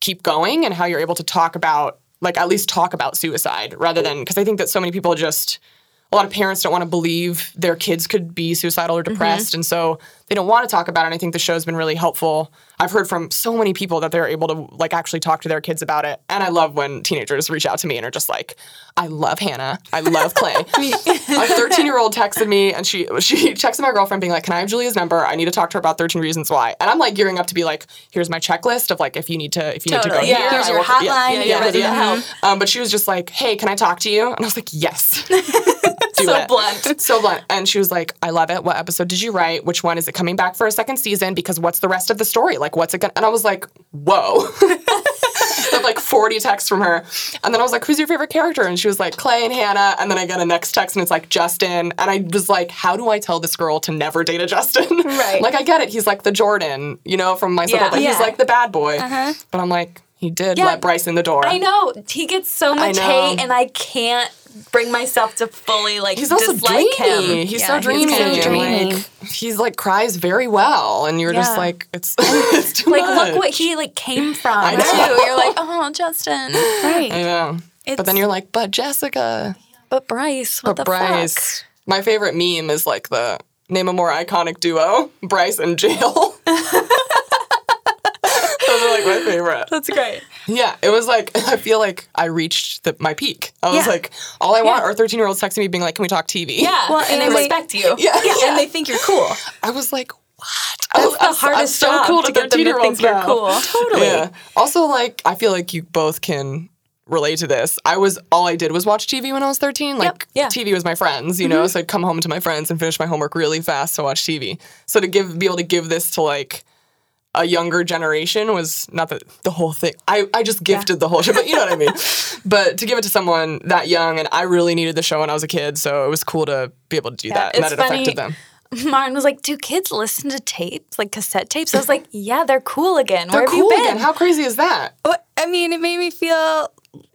keep going and how you're able to talk about, like, at least talk about suicide rather than, because I think that so many people just, a lot of parents don't want to believe their kids could be suicidal or mm-hmm. depressed. And so they don't want to talk about it. And I think the show's been really helpful. I've heard from so many people that they're able to like actually talk to their kids about it. And I love when teenagers reach out to me and are just like, I love Hannah. I love Clay. a 13 year old texted me and she she texted my girlfriend being like, Can I have Julia's number? I need to talk to her about 13 reasons why. And I'm like gearing up to be like, here's my checklist of like if you need to if you need to go Yeah. here. Here's I your will- hotline. Yeah, You're yeah, ready to yeah. help. Um, but she was just like, Hey, can I talk to you? And I was like, Yes. So it. blunt. So blunt. And she was like, I love it. What episode did you write? Which one is it coming back for a second season? Because what's the rest of the story? Like, what's it gonna? And I was like, whoa. Like 40 texts from her. And then I was like, who's your favorite character? And she was like, Clay and Hannah. And then I get a next text and it's like, Justin. And I was like, how do I tell this girl to never date a Justin? Right. like, I get it. He's like the Jordan, you know, from my Yeah. But he's like the bad boy. Uh-huh. But I'm like, he did Yeah. let Bryce in the door. I know he gets so much hate, and I can't bring myself to fully like He's also dreamy. him. He's Yeah, so he's dreamy. so and, dreamy. Like, he's like cries very well, and you're just like, it's, it's too Like, much. look what he like came from. I know. Too. You're like, oh, Justin, Right. I know. but then you're like, but Jessica, but Bryce, what but the Bryce. fuck? My favorite meme is like the name a more iconic duo, Bryce and Jail. Those are like my favorite. That's great. Yeah, it was like I feel like I reached the, my peak. I was Yeah. like, all I want are 13 year olds texting me being like, "Can we talk TV?" Yeah, Well, and and they like- respect you. yeah, And they think you're cool. I was like, what? That's I was, the I'm so- I'm hardest so job cool to get them to 13-year-olds think you're now. cool. Totally. Yeah. Also, like, I feel like you both can relate to this. I was all I did was watch TV when I was 13. Like, Yeah. TV was my friends, you know. Mm-hmm. So I'd come home to my friends and finish my homework really fast to watch TV. So to give, be able to give this to like a younger generation was not the the whole thing. I, I just gifted the whole show, but you know what I mean. But to give it to someone that young, and I really needed the show when I was a kid, so it was cool to be able to do that, and that it funny. affected them. Martin was like, "Do kids listen to tapes, like cassette tapes?" I was like, "Yeah, they're cool again. They're have cool you been?" again. How crazy is that? What- I mean, it made me feel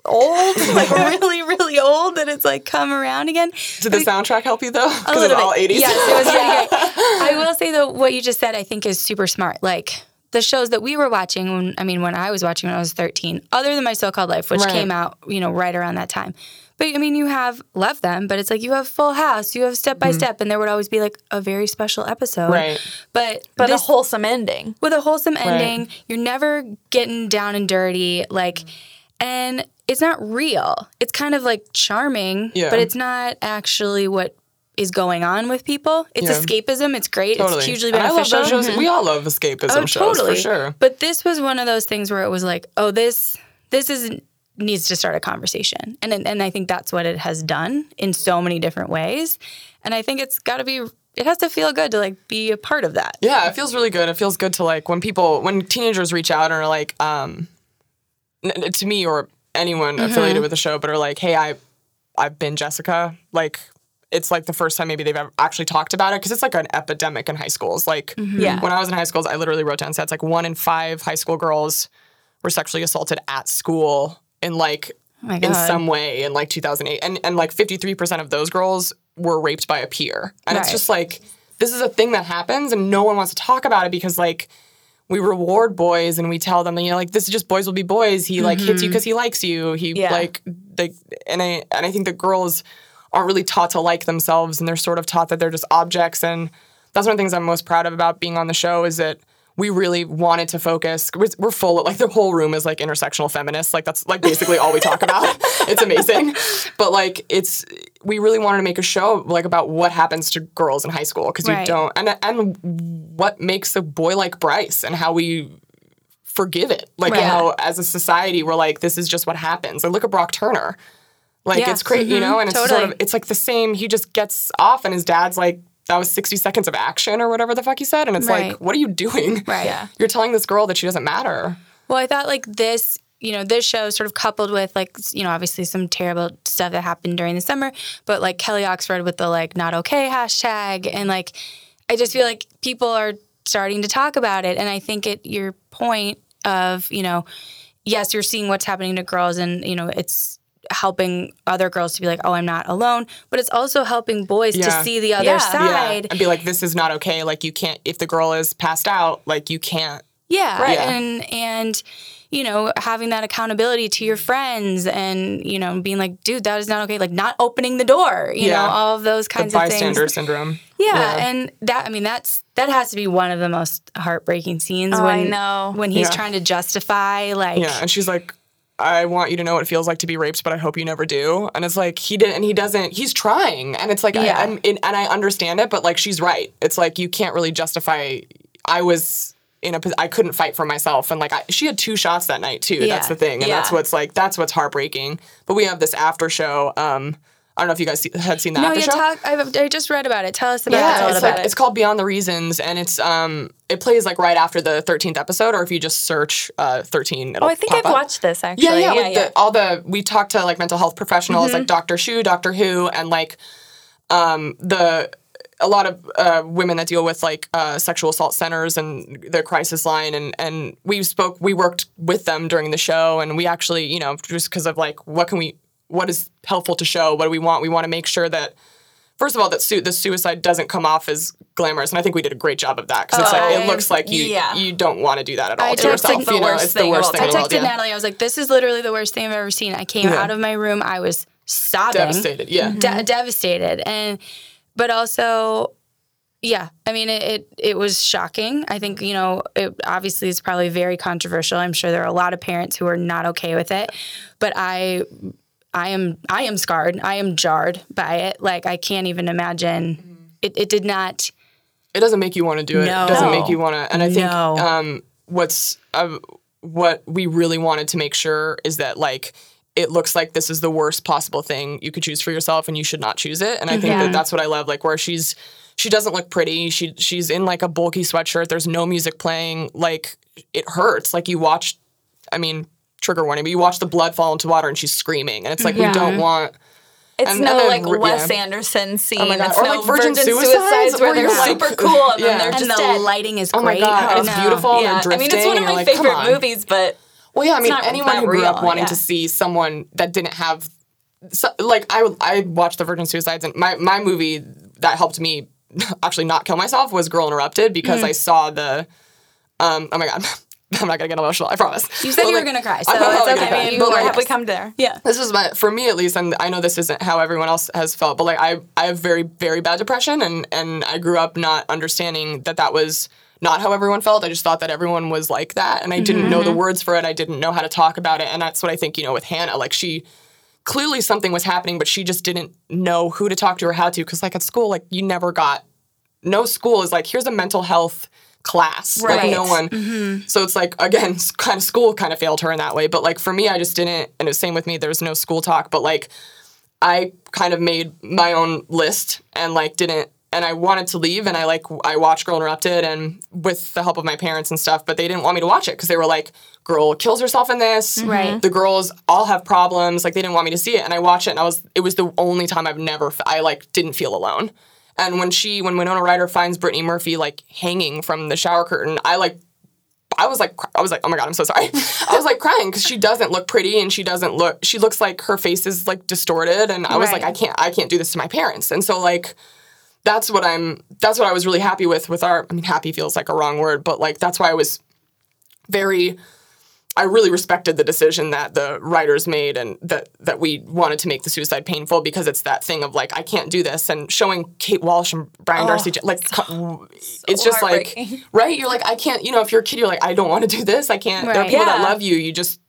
old, like really, really old that it's like come around again. Did the soundtrack help you though? Because it's all 80s. Yes, it was really great. I will say though, what you just said, I think is super smart. Like the shows that we were watching when I mean when I was watching when I was 13, other than my so-called life, which Right. came out, you know, right around that time. But I mean, you have love them, but it's like you have Full House, you have Step by Step, and there would always be like a very special episode. Mm-hmm. Right. But but this, a wholesome ending. with a wholesome ending. You're never getting down and dirty, like, and it's not real. It's kind of like charming, Yeah. but it's not actually what is going on with people. It's Yeah. escapism. It's great. Totally. It's hugely And I love beneficial. shows. We all love escapism Oh, shows totally. for sure. But this was one of those things where it was like, oh, this this is needs to start a conversation, and and I think that's what it has done in so many different ways. And I think it's got to be. It has to feel good to like be a part of that. Yeah, it feels really good. It feels good to like when people, when teenagers reach out and are like, um, to me or anyone Mm-hmm. affiliated with the show, but are like, hey, I, I've been Jessica. Like, it's like the first time maybe they've ever actually talked about it because it's like an epidemic in high schools. Like, Mm-hmm. Yeah. when I was in high schools, I literally wrote down stats like one in five high school girls were sexually assaulted at school in like Oh in some way in like 2008 and and like 53% of those girls were raped by a peer and it's just like this is a thing that happens and no one wants to talk about it because like we reward boys and we tell them you know like this is just boys will be boys he like hits you because he likes you he Yeah. like the and I and I think the girls aren't really taught to like themselves and they're sort of taught that they're just objects and that's one of the things I'm most proud of about being on the show is that we really wanted to focus. We're, full of like the whole room is like intersectional feminists. Like that's like basically all we talk about. It's amazing, but like it's we really wanted to make a show like about what happens to girls in high school because you don't and and what makes a boy like Bryce and how we forgive it. Like Right. how as a society we're like this is just what happens. Like look at Brock Turner. Like Yeah. it's great, you know, mm-hmm. and it's sort of it's like the same. He just gets off, and his dad's like, "That was sixty seconds of action, or whatever the fuck he said," and it's Right. like, "What are you doing? Right. Yeah. You're telling this girl that she doesn't matter." Well, I thought like this, you know, this show sort of coupled with like, you know, obviously some terrible stuff that happened during the summer, but like Kelly Oxford with the like not okay hashtag. And like, I just feel like people are starting to talk about it. And I think at your point of, you know, yes, you're seeing what's happening to girls and, you know, it's helping other girls to be like, oh, I'm not alone. But it's also helping boys to see the other Yeah. side. and be like, this is not okay. Like you can't if the girl is passed out, like you can't. Yeah. Right. Yeah. And and you know, having that accountability to your friends and, you know, being like, dude, that is not okay. Like not opening the door, you Yeah. know, all of those The kinds of bystander things. syndrome. Yeah, Yeah. and that I mean that's that has to be one of the most heartbreaking scenes Oh, when I know. when he's Yeah. trying to justify like Yeah, and she's like, I want you to know what it feels like to be raped, but I hope you never do. And it's like he didn't, and he doesn't. He's trying, and it's like, Yeah. I, I'm, in, and I understand it, but like she's right. It's like you can't really justify. I was in a, I couldn't fight for myself, and like I, she had two shots that night too. Yeah. That's the thing, and that's what's like that's what's heartbreaking. But we have this after show. Um, I don't know if you guys see, had seen that. No, yeah, show. talk. I've, I just read about it. Tell us about Yeah, it. it's about like it. it's called Beyond the Reasons, and it's um it plays like right after the thirteenth episode, or if you just search uh thirteen, it'll Oh, I think I've up. watched this actually. Yeah, yeah, yeah, with The, all the we talked to like mental health professionals Mm-hmm. like Dr. Shu, Dr. Who, and like um the a lot of uh, women that deal with like uh, sexual assault centers and the crisis line and and we spoke we worked with them during the show and we actually you know just because of like what can we what is helpful to show what do we want we want to make sure that first of all that su- the suicide doesn't come off as glamorous and I think we did a great job of that because it's oh, like I- it looks like you yeah. you don't want to do that at all I to texted yourself the you know worst it's the worst all thing I texted world yeah. Natalie. I was like, "This is literally the worst thing I've ever seen." I came Yeah. out of my room. I was sobbing, devastated yeah de- mm-hmm. devastated, and but also, yeah. I mean, it, it it was shocking. I think you know, it obviously is probably very controversial. I'm sure there are a lot of parents who are not okay with it, but I. I am I am scarred. I am jarred by it. Like I can't even imagine. It, it did not. it doesn't make you want to do it. No. It doesn't make you want to. And I think No. um, what's uh, what we really wanted to make sure is that like it looks like this is the worst possible thing you could choose for yourself, and you should not choose it. And I think Yeah. that that's what I love. Like where she's she doesn't look pretty. She she's in like a bulky sweatshirt. There's no music playing. Like it hurts. Like you watch. I mean. Trigger warning, but you watch the blood fall into water and she's screaming, and it's like we don't want It's And- no and then like Wes yeah. Anderson scene. my God. It's Or, no like, Virgin Suicides, Suicides where where they're you're super cool and Yeah. then they're And just And the dead. lighting is Oh my great. God, I it's know. beautiful. yeah, they're I mean it's one of my like, favorite movies, but Well, yeah, I mean, not anyone that who grew up wanting yeah. to see someone that didn't have, so, like, I I watched the Virgin Suicides, and my my movie that helped me actually not kill myself was Girl Interrupted because I saw the, um, oh my god. I'm not gonna get emotional. I promise. You said But, you were gonna cry, so I'm it's okay. cry. I mean, But, like, have we come there? Yeah. this is my for me at least and i know this isn't how everyone else has felt but like i i have very very bad depression and and i grew up not understanding that that was not how everyone felt i just thought that everyone was like that and i didn't mm-hmm. know the mm-hmm. words for it i didn't know how to talk about it and that's what i think you know with hannah like she clearly something was happening but she just didn't know who to talk to or how to because like at school like you never got no school is like here's a mental health class like no one mm-hmm. so it's like again kind of school kind of failed her in that way but like for me i just didn't and it was same with me there was no school talk but like i kind of made my own list and like didn't and i wanted to leave and i like i watched girl interrupted and with the help of my parents and stuff but they didn't want me to watch it because they were like girl kills herself in this. Mm-hmm. Right. the girls all have problems. Like they didn't want me to see it and i watched it and i was it was the only time i've never I like didn't feel alone and when she when winona ryder finds brittany murphy like hanging from the shower curtain i like I was like, I was like, oh my god, I'm so sorry. I was like crying because she doesn't look pretty and she doesn't look. She looks like her face is like distorted, and I was like, I can't, I can't do this to my parents. And so like, that's what I'm. That's what I was really happy with with our. I mean, happy feels like a wrong word, but like that's why I was very. I really respected the decision that the writers made and that that we wanted to make the suicide painful because it's that thing of like I can't do this. And showing Kate Walsh and Brian oh, Darcy like co- it's just like right? You're like I can't you know if you're a kid you're like I don't want to do this. I can't there are Right. people that love you. You just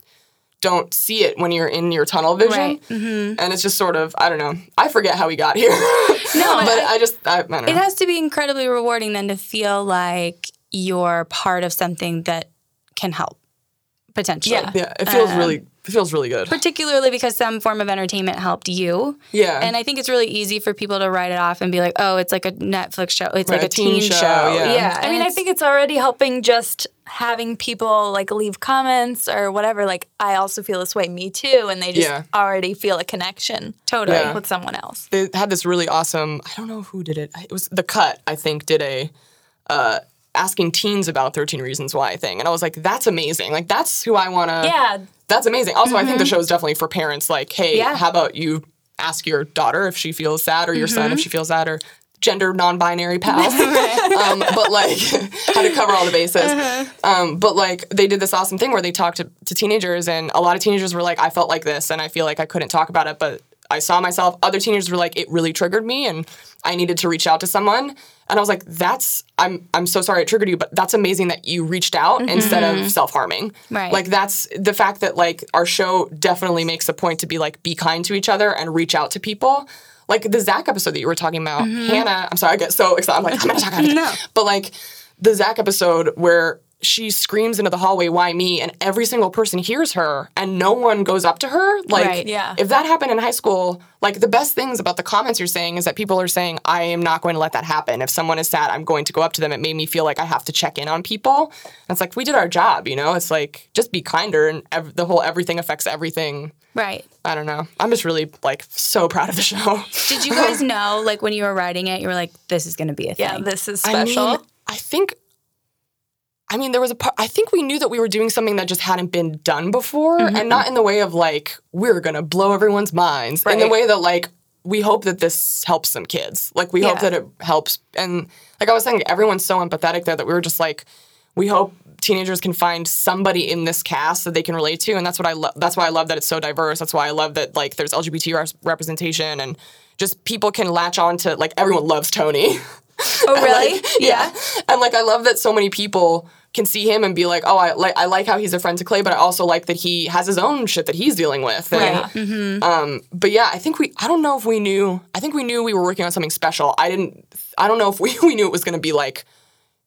don't see it when you're in your tunnel vision. Right. Mm-hmm. and it's just sort of I don't know. I forget how we got here. No, but I- I, just I, I don't know. It has to be incredibly rewarding then to feel like you're part of something that can help potentially. Yeah. yeah it feels Um, really it feels really good Particularly because some form of entertainment helped you. yeah And I think it's really easy for people to write it off and be like, oh, it's like a Netflix show. It's like Right, a teen, show. yeah. I and mean, I think it's already helping just having people like leave comments or whatever. Like, I also feel this way, me too. And they just Yeah. already feel a connection totally. Yeah. with someone else. they had this really awesome i don't know who did it it was the cut i think did a uh asking teens about 13 Reasons Why thing. And I was like, that's amazing. Like, that's who I want to. Yeah. That's amazing. Also, I think the show is definitely for parents. Like, hey, Yeah. how about you ask your daughter if she feels sad or your son if she feels sad or gender non-binary pals. um, but like how to cover all the bases. Um, but like they did this awesome thing where they talked to, to teenagers and a lot of teenagers were like, I felt like this and I feel like I couldn't talk about it, but I saw myself. Other teenagers were like, it really triggered me and I needed to reach out to someone. And I was like, that's I'm I'm so sorry it triggered you, but that's amazing that you reached out mm-hmm. instead of self-harming. Right. Like that's the fact that like our show definitely makes a point to be like be kind to each other and reach out to people. Like the Zach episode that you were talking about, mm-hmm. Hannah. I'm sorry, I get so excited. I'm like, I'm gonna talk about it. No. But like the Zach episode where she screams into the hallway, "Why me?" and every single person hears her, and no one goes up to her. Like, Right. Yeah. if that happened in high school, like the best things about the comments you're saying is that people are saying, "I am not going to let that happen." If someone is sad, I'm going to go up to them. It made me feel like I have to check in on people. And it's like we did our job, you know. It's like just be kinder, and ev- the whole everything affects everything. Right. I don't know. I'm just really like so proud of the show. Did you guys know, like, when you were writing it, you were like, this is going to be a thing? Yeah, this is I special. mean, I think. I mean, there was a part. I think we knew that we were doing something that just hadn't been done before, mm-hmm. and not in the way of like we're gonna blow everyone's minds. In the way that like we hope that this helps some kids. Like we hope that it helps. And like I was saying, everyone's so empathetic there that we were just like, we hope teenagers can find somebody in this cast that they can relate to, and that's what I love. That's why I love that it's so diverse. That's why I love that like there's LGBT res- representation and just people can latch on to like everyone loves Tony. Oh, really? Like, yeah. And like I love that so many people can see him and be like, oh, I like I like how he's a friend to Clay, but I also like that he has his own shit that he's dealing with. And, Right. Um, but yeah, I think we I don't know if we knew I think we knew we were working on something special. I didn't I don't know if we, we knew it was gonna be like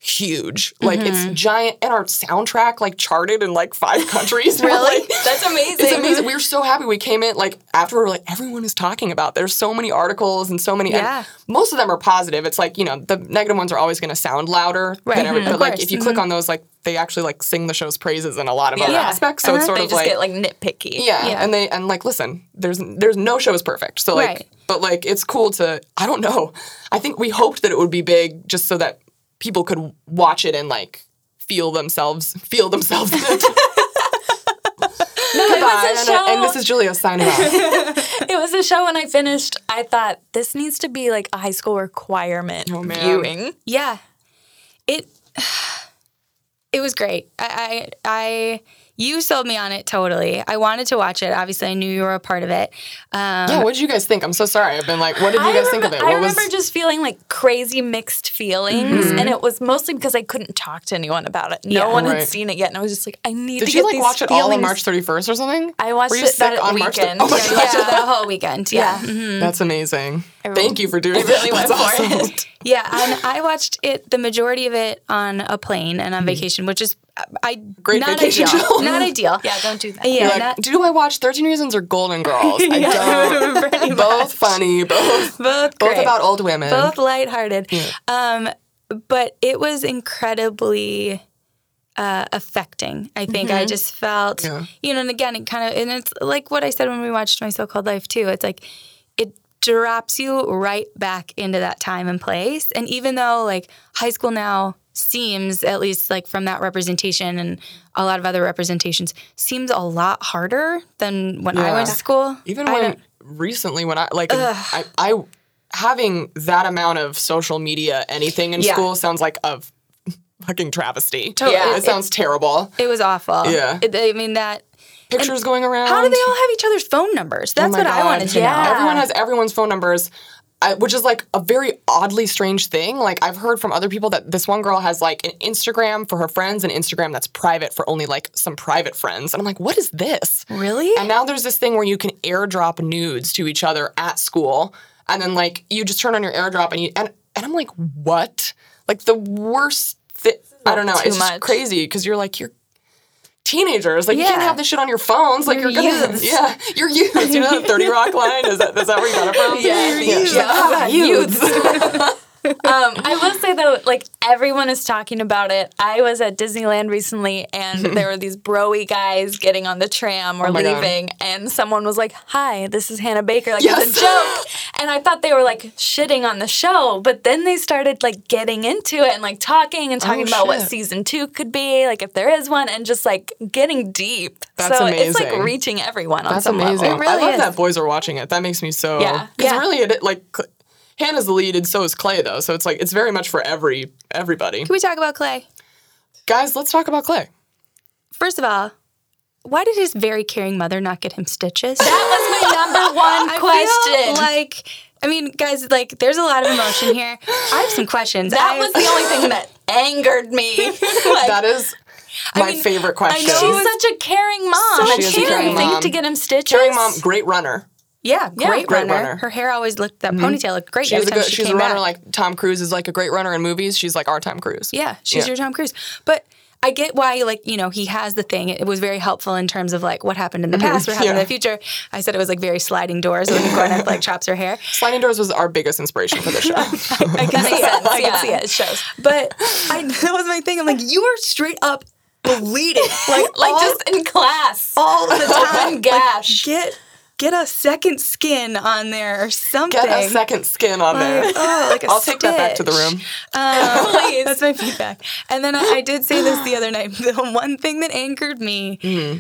huge. Like it's giant and our soundtrack like charted in like five countries. Really? like- That's amazing. it's amazing. We were so happy. We came in like after we were like everyone is talking about. There's so many articles and so many. and Yeah. most of them are positive. It's like you know the negative ones are always going to sound louder. Right. Than every, Mhm. but like if you click on those, like they actually like sing the show's praises in a lot of other Yeah. aspects. So it's Uh-huh. sort they of just like get like nitpicky. yeah, Yeah. and they and like listen, there's there's no show is perfect. So like, Right. but like it's cool to I don't know. I think we hoped that it would be big just so that people could watch it and like feel themselves feel themselves in it. Goodbye, a and, show. and this is Julia signing off. It was a show when I finished. I thought this needs to be like a high school requirement Oh, man. viewing. Yeah. It it was great. I, I I you sold me on it totally. I wanted to watch it. Obviously, I knew you were a part of it. Um, yeah, what did you guys think? I'm so sorry. I've been like, what did you I guys think of remem- it? I What was remember just feeling like crazy mixed feelings, Mm-hmm. and it was mostly because I couldn't talk to anyone about it. No Yeah. one Right. had seen it yet, and I was just like, I need Did to you get like these watch it all on. March 31st or something? I watched Were you it sick that on March weekend. Oh my yeah, you God. it the whole weekend. Yeah. Mhm. That's amazing. Really- Thank you for doing I really that. went That's for awesome. it. Yeah, and I watched it the majority of it on a plane and on vacation, which is I Mm-hmm. Great not vacation ideal. show. Not ideal. Yeah, don't do that. Yeah, You're like, not- do I watch 13 Reasons or Golden Girls? I don't. both funny, both both both great. about old women. both lighthearted. Um, but it was incredibly uh, affecting. I think I just felt, Mm-hmm. Yeah. you know, and again, it kind of, and it's like what I said when we watched My So Called Life too. It's like it drops you right back into that time and place. And even though like high school now seems, at least like from that representation and a lot of other representations, seems a lot harder than when I went to school. Even I when recently, when I like, I, I having that amount of social media, anything in Yeah. school sounds like a fucking travesty. Yeah. it sounds terrible. it was awful. Yeah. It, I mean that. Pictures going around. How do they all have each other's phone numbers? Oh that's Oh my what I wanted to Yeah. know. Everyone has everyone's phone numbers, I, which is like a very oddly strange thing. Like I've heard from other people that this one girl has like an Instagram for her friends, an Instagram that's private for only like some private friends, and I'm like, what is this? Really? And now there's this thing where you can airdrop nudes to each other at school, and then like you just turn on your airdrop and you and and I'm like, what? Like the worst. Thi- I don't know. Too It's just much. crazy because you're like you're teenagers. Like you can't have this shit on your phones. Like You're you're, gonna, youths. yeah, you're youths. You know that Thirty Rock line is that is that where you got it from? Yeah, you're She's youths. like, "Ah, Youths." Youths. I will say though, like everyone is talking about it. I was at Disneyland recently, and there were these broy guys getting on the tram or Oh my God. leaving, and someone was like, "Hi, this is Hannah Baker," like Yes. it's a joke. And I thought they were like shitting on the show, but then they started like getting into it and like talking and talking Oh, about what season two could be, like if there is one, and just like getting deep. That's so it's like reaching everyone on That's some amazing. really I love is. that boys are watching it. That makes me so. Yeah. Because Yeah. really, it like Hannah's the lead, and so is Clay though. So it's like it's very much for every everybody. Can we talk about Clay? Guys, let's talk about Clay. First of all, why did his very caring mother not get him stitches? That was my number one I question. feel like, I mean, guys, like, there's a lot of emotion here. I have some questions. that I- was the only thing that angered me. Like, that is my mean, favorite question. I know She's such a caring mom. So and She is a she didn't caring think mom. to get him stitches. Caring mom, great runner. Yeah, great, great runner. runner. Mm-hmm. Her hair always looked that ponytail looked great. She's every a time good. she she's a runner back. like Tom Cruise is like a great runner in movies. She's like our Tom Cruise. Yeah, she's Yeah. your Tom Cruise. But I get why, like, you know, he has the thing. It was very helpful in terms of like what happened in the past, what happened in Mm-hmm. The future. I said it was like very sliding doors when Gwyneth like chops her hair. Sliding Doors was our biggest inspiration for the show. I can see it. I Yeah. can see it. It shows. But I, that was my thing. I'm like, you are straight up bleeding, like, Like all, just in class. all the time. One gash. Get get a second skin on there or something. Get a second skin on there. Like, oh, like a I'll take that back to the room. Um, Please. That's my feedback. And then I, I did say this the other night. The one thing that anchored me, Mm-hmm.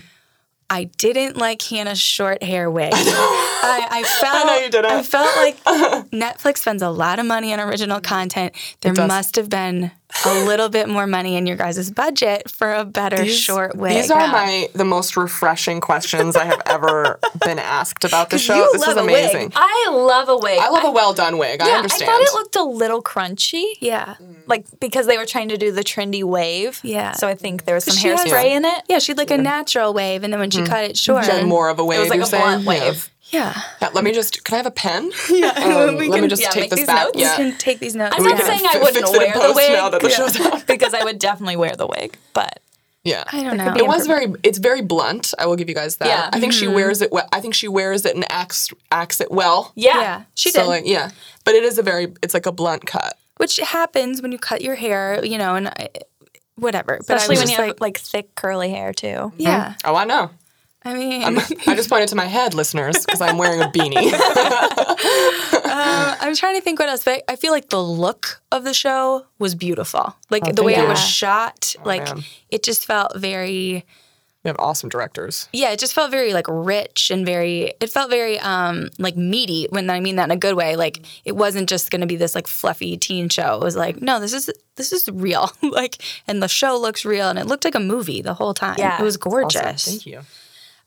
I didn't like Hannah's short hair wig. I, I felt know you didn't. I felt like Netflix spends a lot of money on original content. There must have been a little bit more money in your guys' budget for a better short wig. These are my the most refreshing questions I have ever been asked about the show. you This is love a wig. amazing. I love a wig. I love a well done wig. I yeah, understand. I thought it looked a little crunchy. yeah. Mm. Like because they were trying to do the trendy wave. Yeah. So I think there was some She has- hairspray in it. Yeah, she had like a natural wave, and then when she mm-hmm. cut it short, Then more of a wave. It was like you're a saying? blunt Yeah. wave. Yeah. Yeah, let me just. Can I have a pen? Yeah, Um, we let me just yeah, take this these back. notes. Yeah. We can take these notes. I'm not can saying I wouldn't fix it in wear the wig now that the show's because I would definitely wear the wig. But Yeah. I don't know. It was very. It's very blunt. I will give you guys that. Yeah. I think she mm-hmm. wears it. well. I think she wears it and acts acts it well. yeah, Yeah, she So did. like yeah, but it is a very. It's like a blunt cut. Which happens when you cut your hair, you know, and I, whatever. But I especially was when just you have like, like thick curly hair too. yeah. Mm-hmm. Oh, I know. I mean, I'm, I just pointed to my head, listeners, because I'm wearing a beanie. uh, I'm trying to think what else, but I feel like the look of the show was beautiful. Like the way thank it was you. shot, like man. it just felt very. we have awesome directors. Yeah, it just felt very like rich and very. It felt very um like meaty. When I mean that in a good way, like it wasn't just going to be this like fluffy teen show. It was like no, this is this is real. like, and the show looks real, and it looked like a movie the whole time. Yeah. it was Awesome. gorgeous. Thank you.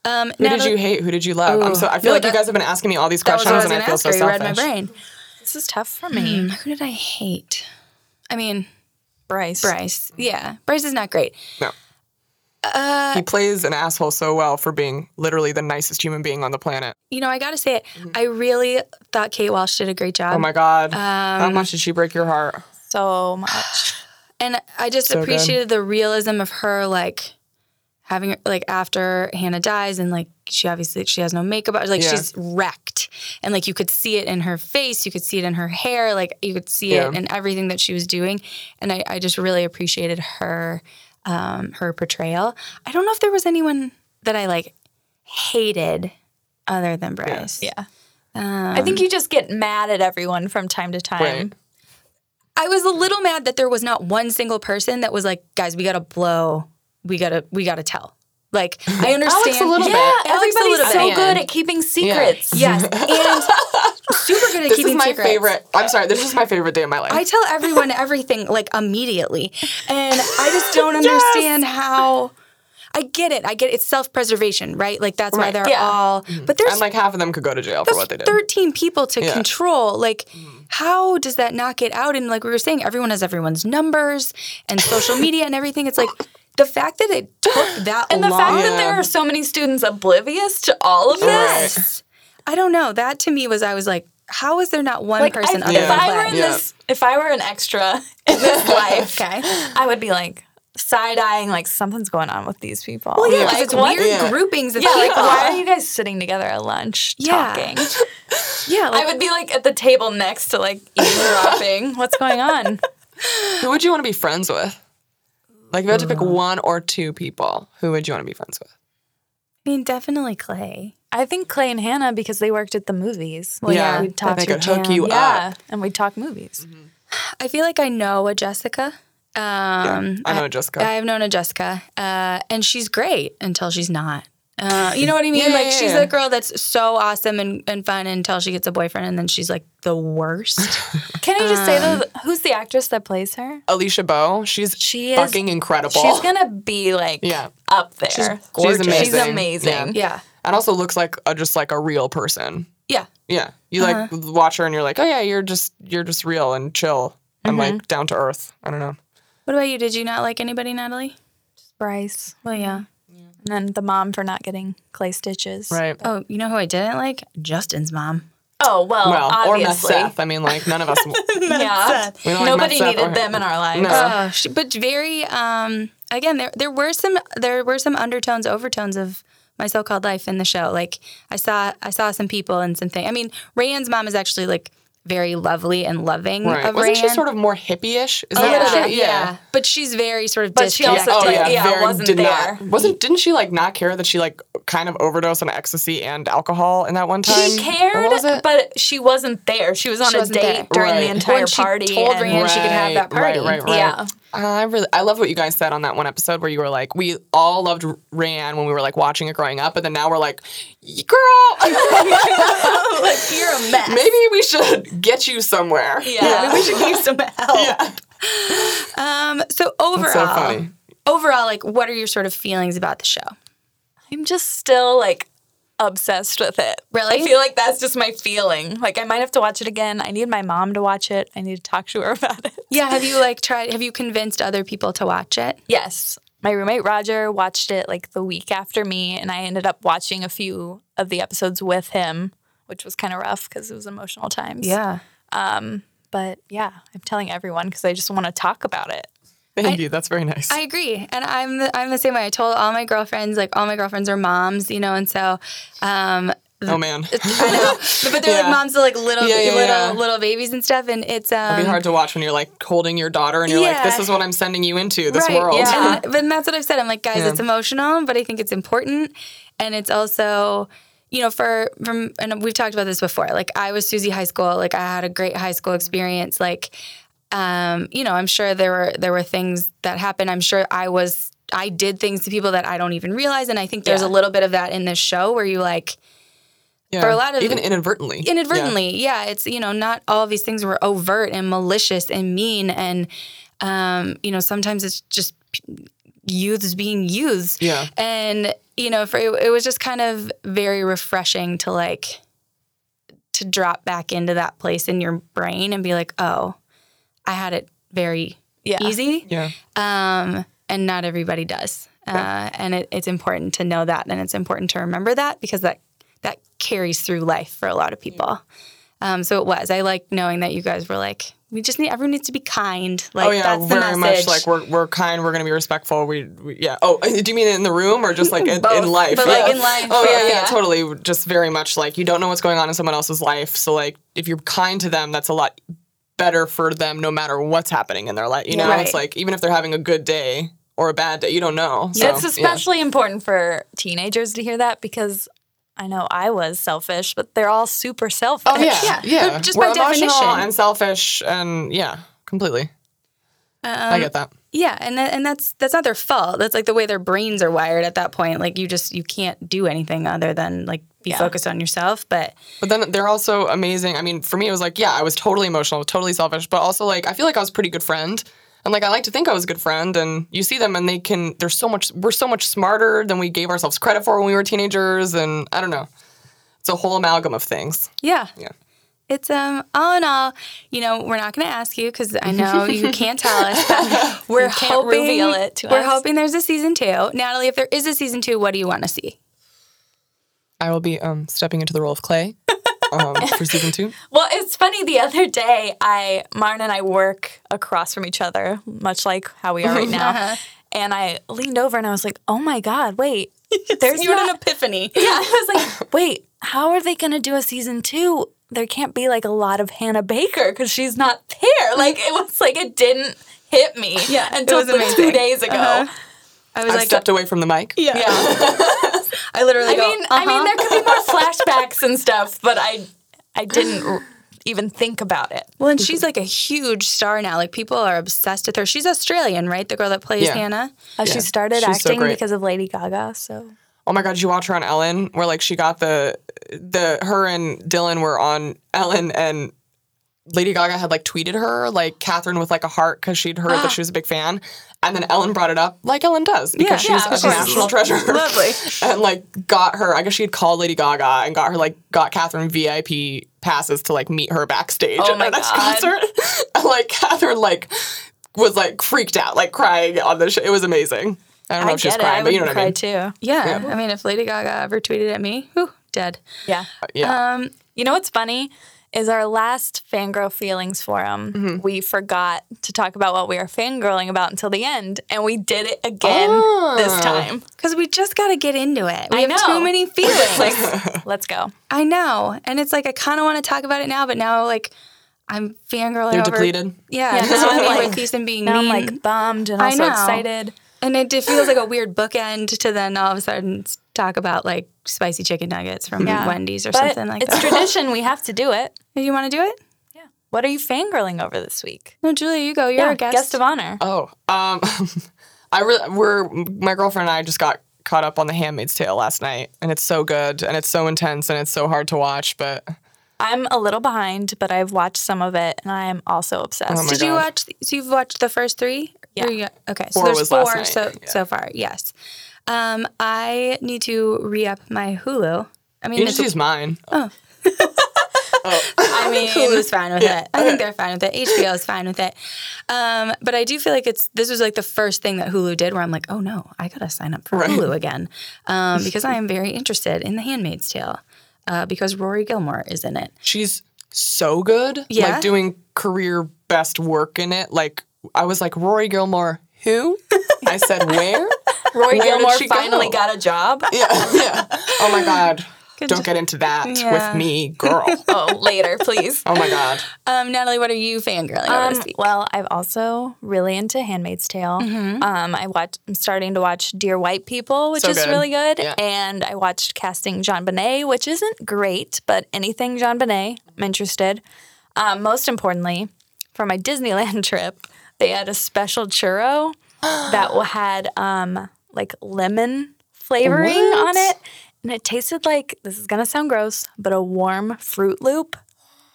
Um, Who did you hate? Who did you love? I'm so. I feel no, like you guys have been asking me all these That questions, what I and I feel so. You read my brain. This is tough for me. Hmm, who did I hate? I mean, Bryce. Bryce. Yeah, Bryce is not great. No. Uh, he plays an asshole so well for being literally the nicest human being on the planet. You know, I got to say it. I really thought Kate Walsh did a great job. Mm-hmm. Oh my god! Um, How much did she break your heart? So much. And I just So good. appreciated the realism of her, like having like after Hannah dies, and like she obviously she has no makeup, on, like Yeah. she's wrecked, and like you could see it in her face, you could see it in her hair, like you could see Yeah. it in everything that she was doing, and I, I just really appreciated her, um, her portrayal. I don't know if there was anyone that I like hated other than Bryce. Yeah. I think you just get mad at everyone from time to time. Right. I was a little mad that there was not one single person that was like, guys, we gotta blow, we gotta, we gotta tell. Like, I understand. a little Yeah, bit. Alex a everybody's little so bit. good at keeping secrets. Yes, and super good at This keeping is my secrets. favorite. I'm sorry. This is my favorite day of my life. I tell everyone everything like immediately, and I just don't understand how. I get it. I get it. It's self preservation, right? Like that's why they're Yeah. all. Mm-hmm. But there's and like half of them could go to jail for what they did. 13 people to Yeah. control. Like, mm-hmm. how does that not get out? And like we were saying, everyone has everyone's numbers and social media and everything. It's like the fact that it took that long. And the long. fact that there are so many students oblivious to all of this. Right. I don't know. That to me was I was like, how is there not one Like person I, other if I were in Yeah. this, if I were an extra in this life, Okay. I would be like, side eyeing, like something's going on with these people. Well, yeah, 'cause like, it's what- weird Yeah. groupings of Yeah, like why oh. are you guys sitting together at lunch Yeah. talking? yeah, like, I would be like at the table next to like eavesdropping. What's going on? Who would you want to be friends with? Like, if you had to pick one or two people, who would you want to be friends with? I mean, definitely Clay. I think Clay and Hannah because they worked at the movies. Well, Yeah, we'd talk they to could hook you yeah, up. and we'd talk movies. I feel like I know a Jessica. Um, I know Jessica. I've known a Jessica, uh, and she's great until she's not. Uh, you know what I mean? Yeah, like yeah, she's yeah. a girl that's so awesome and, and fun until she gets a boyfriend, and then she's like the worst. Can I just say though, who's the actress that plays her? Alisha Boe. She's She is- fucking incredible. She's gonna be like Yeah. up there. gorgeous. She's amazing. She's amazing. yeah, and also looks like a, just like a real person. yeah. Yeah, you like watch her and you're like, oh yeah, you're just you're just real and chill and Mm-hmm. like down to earth. I don't know. What about you? Did you not like anybody, Natalie? Bryce. Well, yeah. And then the mom for not getting clay stitches. Right. Oh, you know who I didn't like? Justin's mom. Oh well, well, or Meth. Seth. I mean, like none of us. Yeah. We like Nobody Meth needed them in our lives. No. Oh, she, but very. Um, again, there there were some there were some undertones, overtones of my so-called life in the show. Like I saw I saw some people and some things. I mean, Rayanne's mom is actually like very lovely and loving Right. of Wasn't she sort of more hippie-ish? Is a that little what bit, she- yeah. But she's very sort of But she also Oh did- yeah, yeah, very, wasn't did there. Not, wasn't didn't she like not care that she like kind of overdosed on ecstasy and alcohol in that one time? She cared, what was it? but she wasn't there. She was on She a date there. during Right. the entire When she party. told and- Rayanne she could have that party. Right, right, right. Yeah. Uh, I really, I love what you guys said on that one episode where you were like, we all loved Rayanne when we were like watching it growing up, but then now we're like, "Y- girl, like you're a mess. maybe we should get you somewhere. Yeah. Maybe we should need some help. Yeah. Um. So overall, so overall, like, what are your sort of feelings about the show? I'm just still like obsessed with it. Really? I feel like that's just my feeling. Like I might have to watch it again. I need my mom to watch it. I need to talk to her about it. Yeah. Have you like tried? Have you convinced other people to watch it? Yes. My roommate Roger watched it like the week after me, and I ended up watching a few of the episodes with him, which was kind of rough because it was emotional times. Yeah. Um, but yeah, I'm telling everyone because I just want to talk about it. Thank you. That's very nice. I agree, and I'm the, I'm the same way. I told all my girlfriends, like all my girlfriends are moms, you know, and so. Um, oh man, I know, but they're Yeah. like moms to like little, Yeah, yeah, little, little babies and stuff, and it's um, It'd be hard to watch when you're like holding your daughter and you're like, this is what I'm sending you into this right, world. Yeah, and, but that's what I've said. I'm like, guys, it's emotional, but I think it's important, and it's also, you know, for from and we've talked about this before. Like I was Susie High School. Like I had a great high school experience. Like, um, you know, I'm sure there were there were things that happened. I'm sure I was I did things to people that I don't even realize, and I think there's a little bit of that in this show where you like Yeah. For a lot of- even inadvertently. inadvertently yeah. it's you know not all of these things were overt and malicious and mean and um you know sometimes it's just youths being used Yeah. and you know for it, it was just kind of very refreshing to like to drop back into that place in your brain and be like oh i had it very Yeah. easy Yeah. um, and not everybody does. Uh, and it, it's important to know that, and it's important to remember that because that carries through life for a lot of people. Um, so it was. I like knowing that you guys were like, we just need everyone needs to be kind. Like oh yeah, that's the very message. much like we're we're kind. We're gonna be respectful. We, we yeah. Oh, do you mean in the room or just like in, in life? but, yeah. like, in life, Oh yeah, yeah, yeah. totally. Just very much like you don't know what's going on in someone else's life. So like if you're kind to them, that's a lot better for them, no matter what's happening in their life. You know, Right. it's like even if they're having a good day or a bad day, you don't know. So, it's especially important for teenagers to hear that because I know I was selfish, but they're all super selfish. Oh yeah, Yeah, yeah. but just We're by emotional definition. and selfish, and yeah, completely. Um, I get that. Yeah, and that, and that's that's not their fault. That's like the way their brains are wired at that point. Like you just you can't do anything other than like be Yeah. focused on yourself. But But then they're also amazing. I mean, for me, it was like, yeah, I was totally emotional, totally selfish, but also like, I feel like I was a pretty good friend. And like, I like to think I was a good friend. And you see them and they can, they're so much, we're so much smarter than we gave ourselves credit for when we were teenagers. And I don't know. It's a whole amalgam of things. yeah, Yeah. It's um all in all, you know, we're not going to ask you because I know you can't tell us. But we're can't hoping reveal it to we're us. hoping there's a season two. Natalie, if there is a season two, what do you want to see? I will be um, stepping into the role of Clay um, for season two. Well, it's funny. The other day, I Martin and I work across from each other, much like how we are right now. and I leaned over and I was like, "Oh my god, wait, there's you had not- an epiphany. yeah." I was like, "Wait, how are they gonna do a season two? There can't be like a lot of Hannah Baker because she's not there. Like it was like it didn't hit me Yeah, it until was like, two days ago. Uh-huh. I was I like, stepped away from the mic. yeah. Yeah. I literally I go, mean, I mean, "Uh-huh." there could be more flashbacks and stuff, but I, I didn't even think about it. Well, and she's like a huge star now. Like people are obsessed with her. She's Australian, right? The girl that plays Yeah. Hannah. Uh, Yeah. She started She's acting great. because of Lady Gaga. So Oh my god, did you watch her on Ellen? Where like she got the the her and Dylan were on Ellen and Lady Gaga had like tweeted her like Katherine with like a heart because she'd heard that she was a big fan, and then Ellen brought it up like Ellen does because Yeah, she's yeah, a national treasure. Lovely. and like got her. I guess she had called Lady Gaga and got her like got Katherine VIP passes to like meet her backstage Oh at her next God. concert. and like Katherine like was like freaked out, like crying on the show. It was amazing. I don't know I if she was it. crying, but you know what I mean. too. Yeah. I mean, if Lady Gaga ever tweeted at me, whew, dead. Yeah. Yeah. Um, You know what's funny is our last fangirl feelings forum. Mm-hmm. We forgot to talk about what we are fangirling about until the end, and we did it again this Ah. time. Because we just got to get into it. We I have know. too many feelings. Like, let's go. I know. And it's like, I kind of want to talk about it now, but now, like, I'm fangirling You're over. depleted. Yeah. Yeah, now I'm like- with Ethan being Now mean. I'm like bummed and I also know. excited. And it, it feels like a weird bookend to then all of a sudden talk about like spicy chicken nuggets from Yeah. Wendy's or But something like it's that. tradition. We have to do it. Do you want to do it? Yeah. What are you fangirling over this week? No, Julia, you go. You're yeah, a guest. guest of honor. Oh, um, I really we're my girlfriend and I just got caught up on The Handmaid's Tale last night, and it's so good, and it's so intense, and it's so hard to watch. But I'm a little behind, but I've watched some of it and I am also obsessed. Oh my Did you watch? So you've watched the first three? Yeah. You- okay. So there's four so yeah. so far. Yes. Um, I need to re up my Hulu. I mean, you just use mine. Oh. I mean, Hulu's fine with it. I think they're fine with it. HBO is fine with it. Um, but I do feel like it's this was like the first thing that Hulu did where I'm like, oh no, I gotta sign up for Right. Hulu again um, because I am very interested in The Handmaid's Tale uh, because Rory Gilmore is in it. She's so good. Yeah? Like doing career best work in it. Like I was like Rory Gilmore. Who? I said where? Rory Where did Gilmore she go? finally got a job. yeah, yeah. Oh my god. Good Don't jo- get into that Yeah. with me, girl. oh, later, please. Oh my god. Um, Natalie, what are you fangirling over Um, this week? well, I'm also really into Handmaid's Tale. Mm-hmm. Um, I watch. I'm starting to watch Dear White People, which So is good. really good. Yeah. And I watched Casting JonBenet, which isn't great, but anything JonBenet, I'm interested. Um, most importantly, for my Disneyland trip, they had a special churro that had um, like lemon flavoring What? on it. And it tasted like this is gonna sound gross, but a warm Fruit Loop,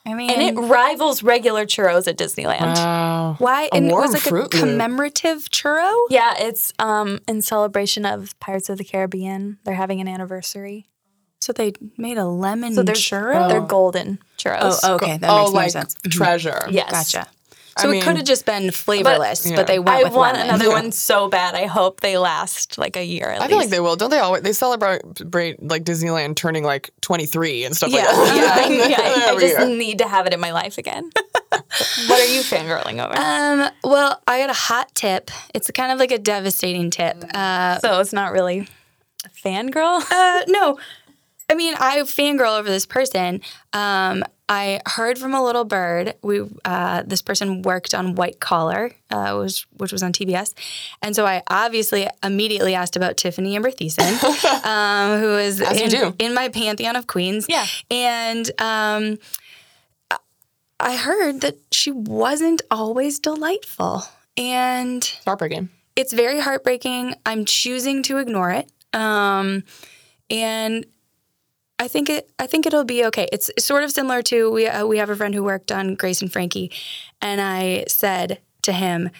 I mean, and it rivals regular churros at Disneyland. Wow. why? A And it was like Fruit a Loop. commemorative churro. Yeah, it's um in celebration of Pirates of the Caribbean. They're having an anniversary. So they made a lemon So they're churro. They're golden churros. Oh, okay, that oh, makes more like sense. treasure. yes. Gotcha. I So it could have just been flavorless, but, yeah. they went I with want lemon. another Yeah. one so bad. I hope they last like a year at I least. feel like they will. Don't they always? They celebrate like Disneyland turning like 23 and stuff Yeah. like that. yeah, yeah, I, I just year. need to have it in my life again. what are you fangirling over? Um, well, I got a hot tip. It's kind of like a devastating tip. Uh, so it's not really a fangirl. uh, no, I mean I fangirl over this person. Um, I heard from a little bird. We uh, this person worked on White Collar, uh, which which was on TBS, and so I obviously immediately asked about Tiffani Amber Thiessen, um, who is in, in my pantheon of queens. Yeah. and um, I heard that she wasn't always delightful, and Heartbreaking. it's very heartbreaking. I'm choosing to ignore it. Um, and I think it. I think it'll be okay. It's sort of similar to we. Uh, we have a friend who worked on Grace and Frankie, and I said to him,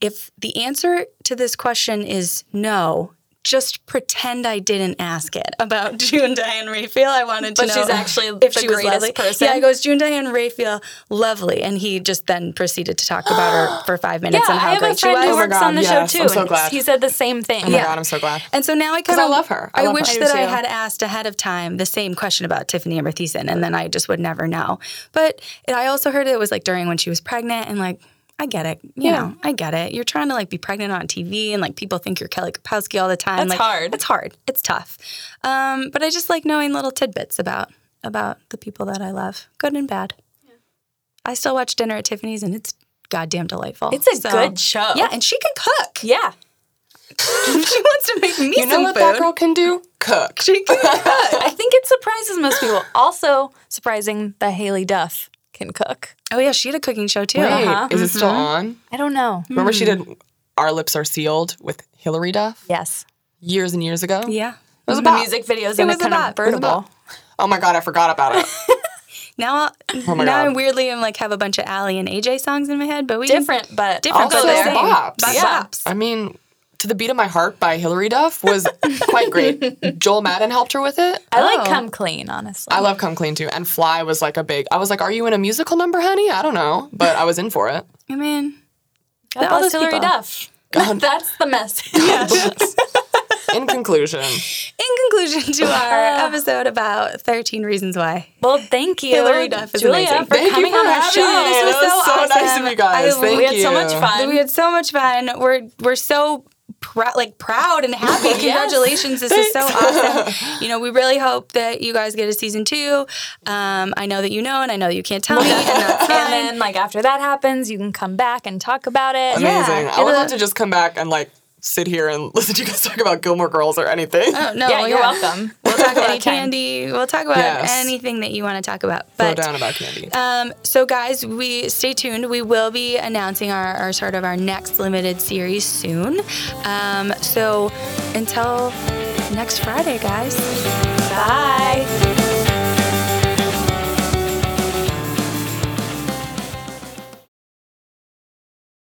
if the answer to this question is no. Just pretend I didn't ask it about June Diane Raphael. I wanted to But know she's actually if the she was greatest lovely. person. Yeah, I goes June Diane Raphael, lovely, and he just then proceeded to talk about her for five minutes yeah, and how I have a great she friend was. who Oh my works God, on the yes, show too. I'm so glad. He said the same thing. Oh my Yeah. god, I'm so glad. And so now I kind of love her. I I, love wish her. That I too. had asked ahead of time the same question about Tiffani Amber Thiessen, and then I just would never know. But I also heard it was like during when she was pregnant, and like I get it. You know, I get it. You're trying to like be pregnant on TV and like people think you're Kelly Kapowski all the time. That's like, hard. It's hard. It's tough. Um, but I just like knowing little tidbits about about the people that I love, good and bad. I still watch Dinner at Tiffani's and it's goddamn delightful. It's a good show. Yeah, and she can cook. Yeah. she wants to make me You know what food. that girl can do? Cook. She can cook. I think it surprises most people. Also surprising that Haylie Duff can cook. oh yeah, she had a cooking show too. Wait, Uh-huh. is it still on? I don't know. Remember she did Our Lips Are Sealed with Hilary Duff Yes. years and years ago? Yeah. It was The about. music videos in a was a. It was convertible. Oh my god, I forgot about it. Now, Oh now God. I weirdly am like have a bunch of Aly and AJ songs in my head, but we Different, but different, Also but the same. bops. But Yeah. bops. I mean, To the Beat of My Heart by Hilary Duff was quite great. Joel Madden helped her with it. I like Oh. Come Clean, honestly. I love Come Clean too. And Fly was like a big, I was like, are you in a musical number, honey? I don't know. But I was in for it. I mean, God all bless those Hilary people. Duff. That's the message. In conclusion, in conclusion to our oh. episode about 13 Reasons Why. Well, thank you, Hilary Duff is Julia, amazing. for Thank you coming for on our show. me. This was was so, so nice awesome. of you guys. I- Thank we had so much fun. We had so much fun. We're we're so prou- like proud and happy. Congratulations! This is so awesome. You know, we really hope that you guys get a season two. Um, I know that you know, and I know you can't tell me, and and then, like after that happens, you can come back and talk about it. amazing. Yeah, I would love to just come back and like sit here and listen to you guys talk about Gilmore Girls or anything. Oh, no, yeah, you're welcome. We'll talk about candy. We'll talk about Yes. anything that you want to talk about. Throw But down about candy. Um, so guys, we stay tuned. We will be announcing our, our sort of our next limited series soon. Um, so until next Friday, guys.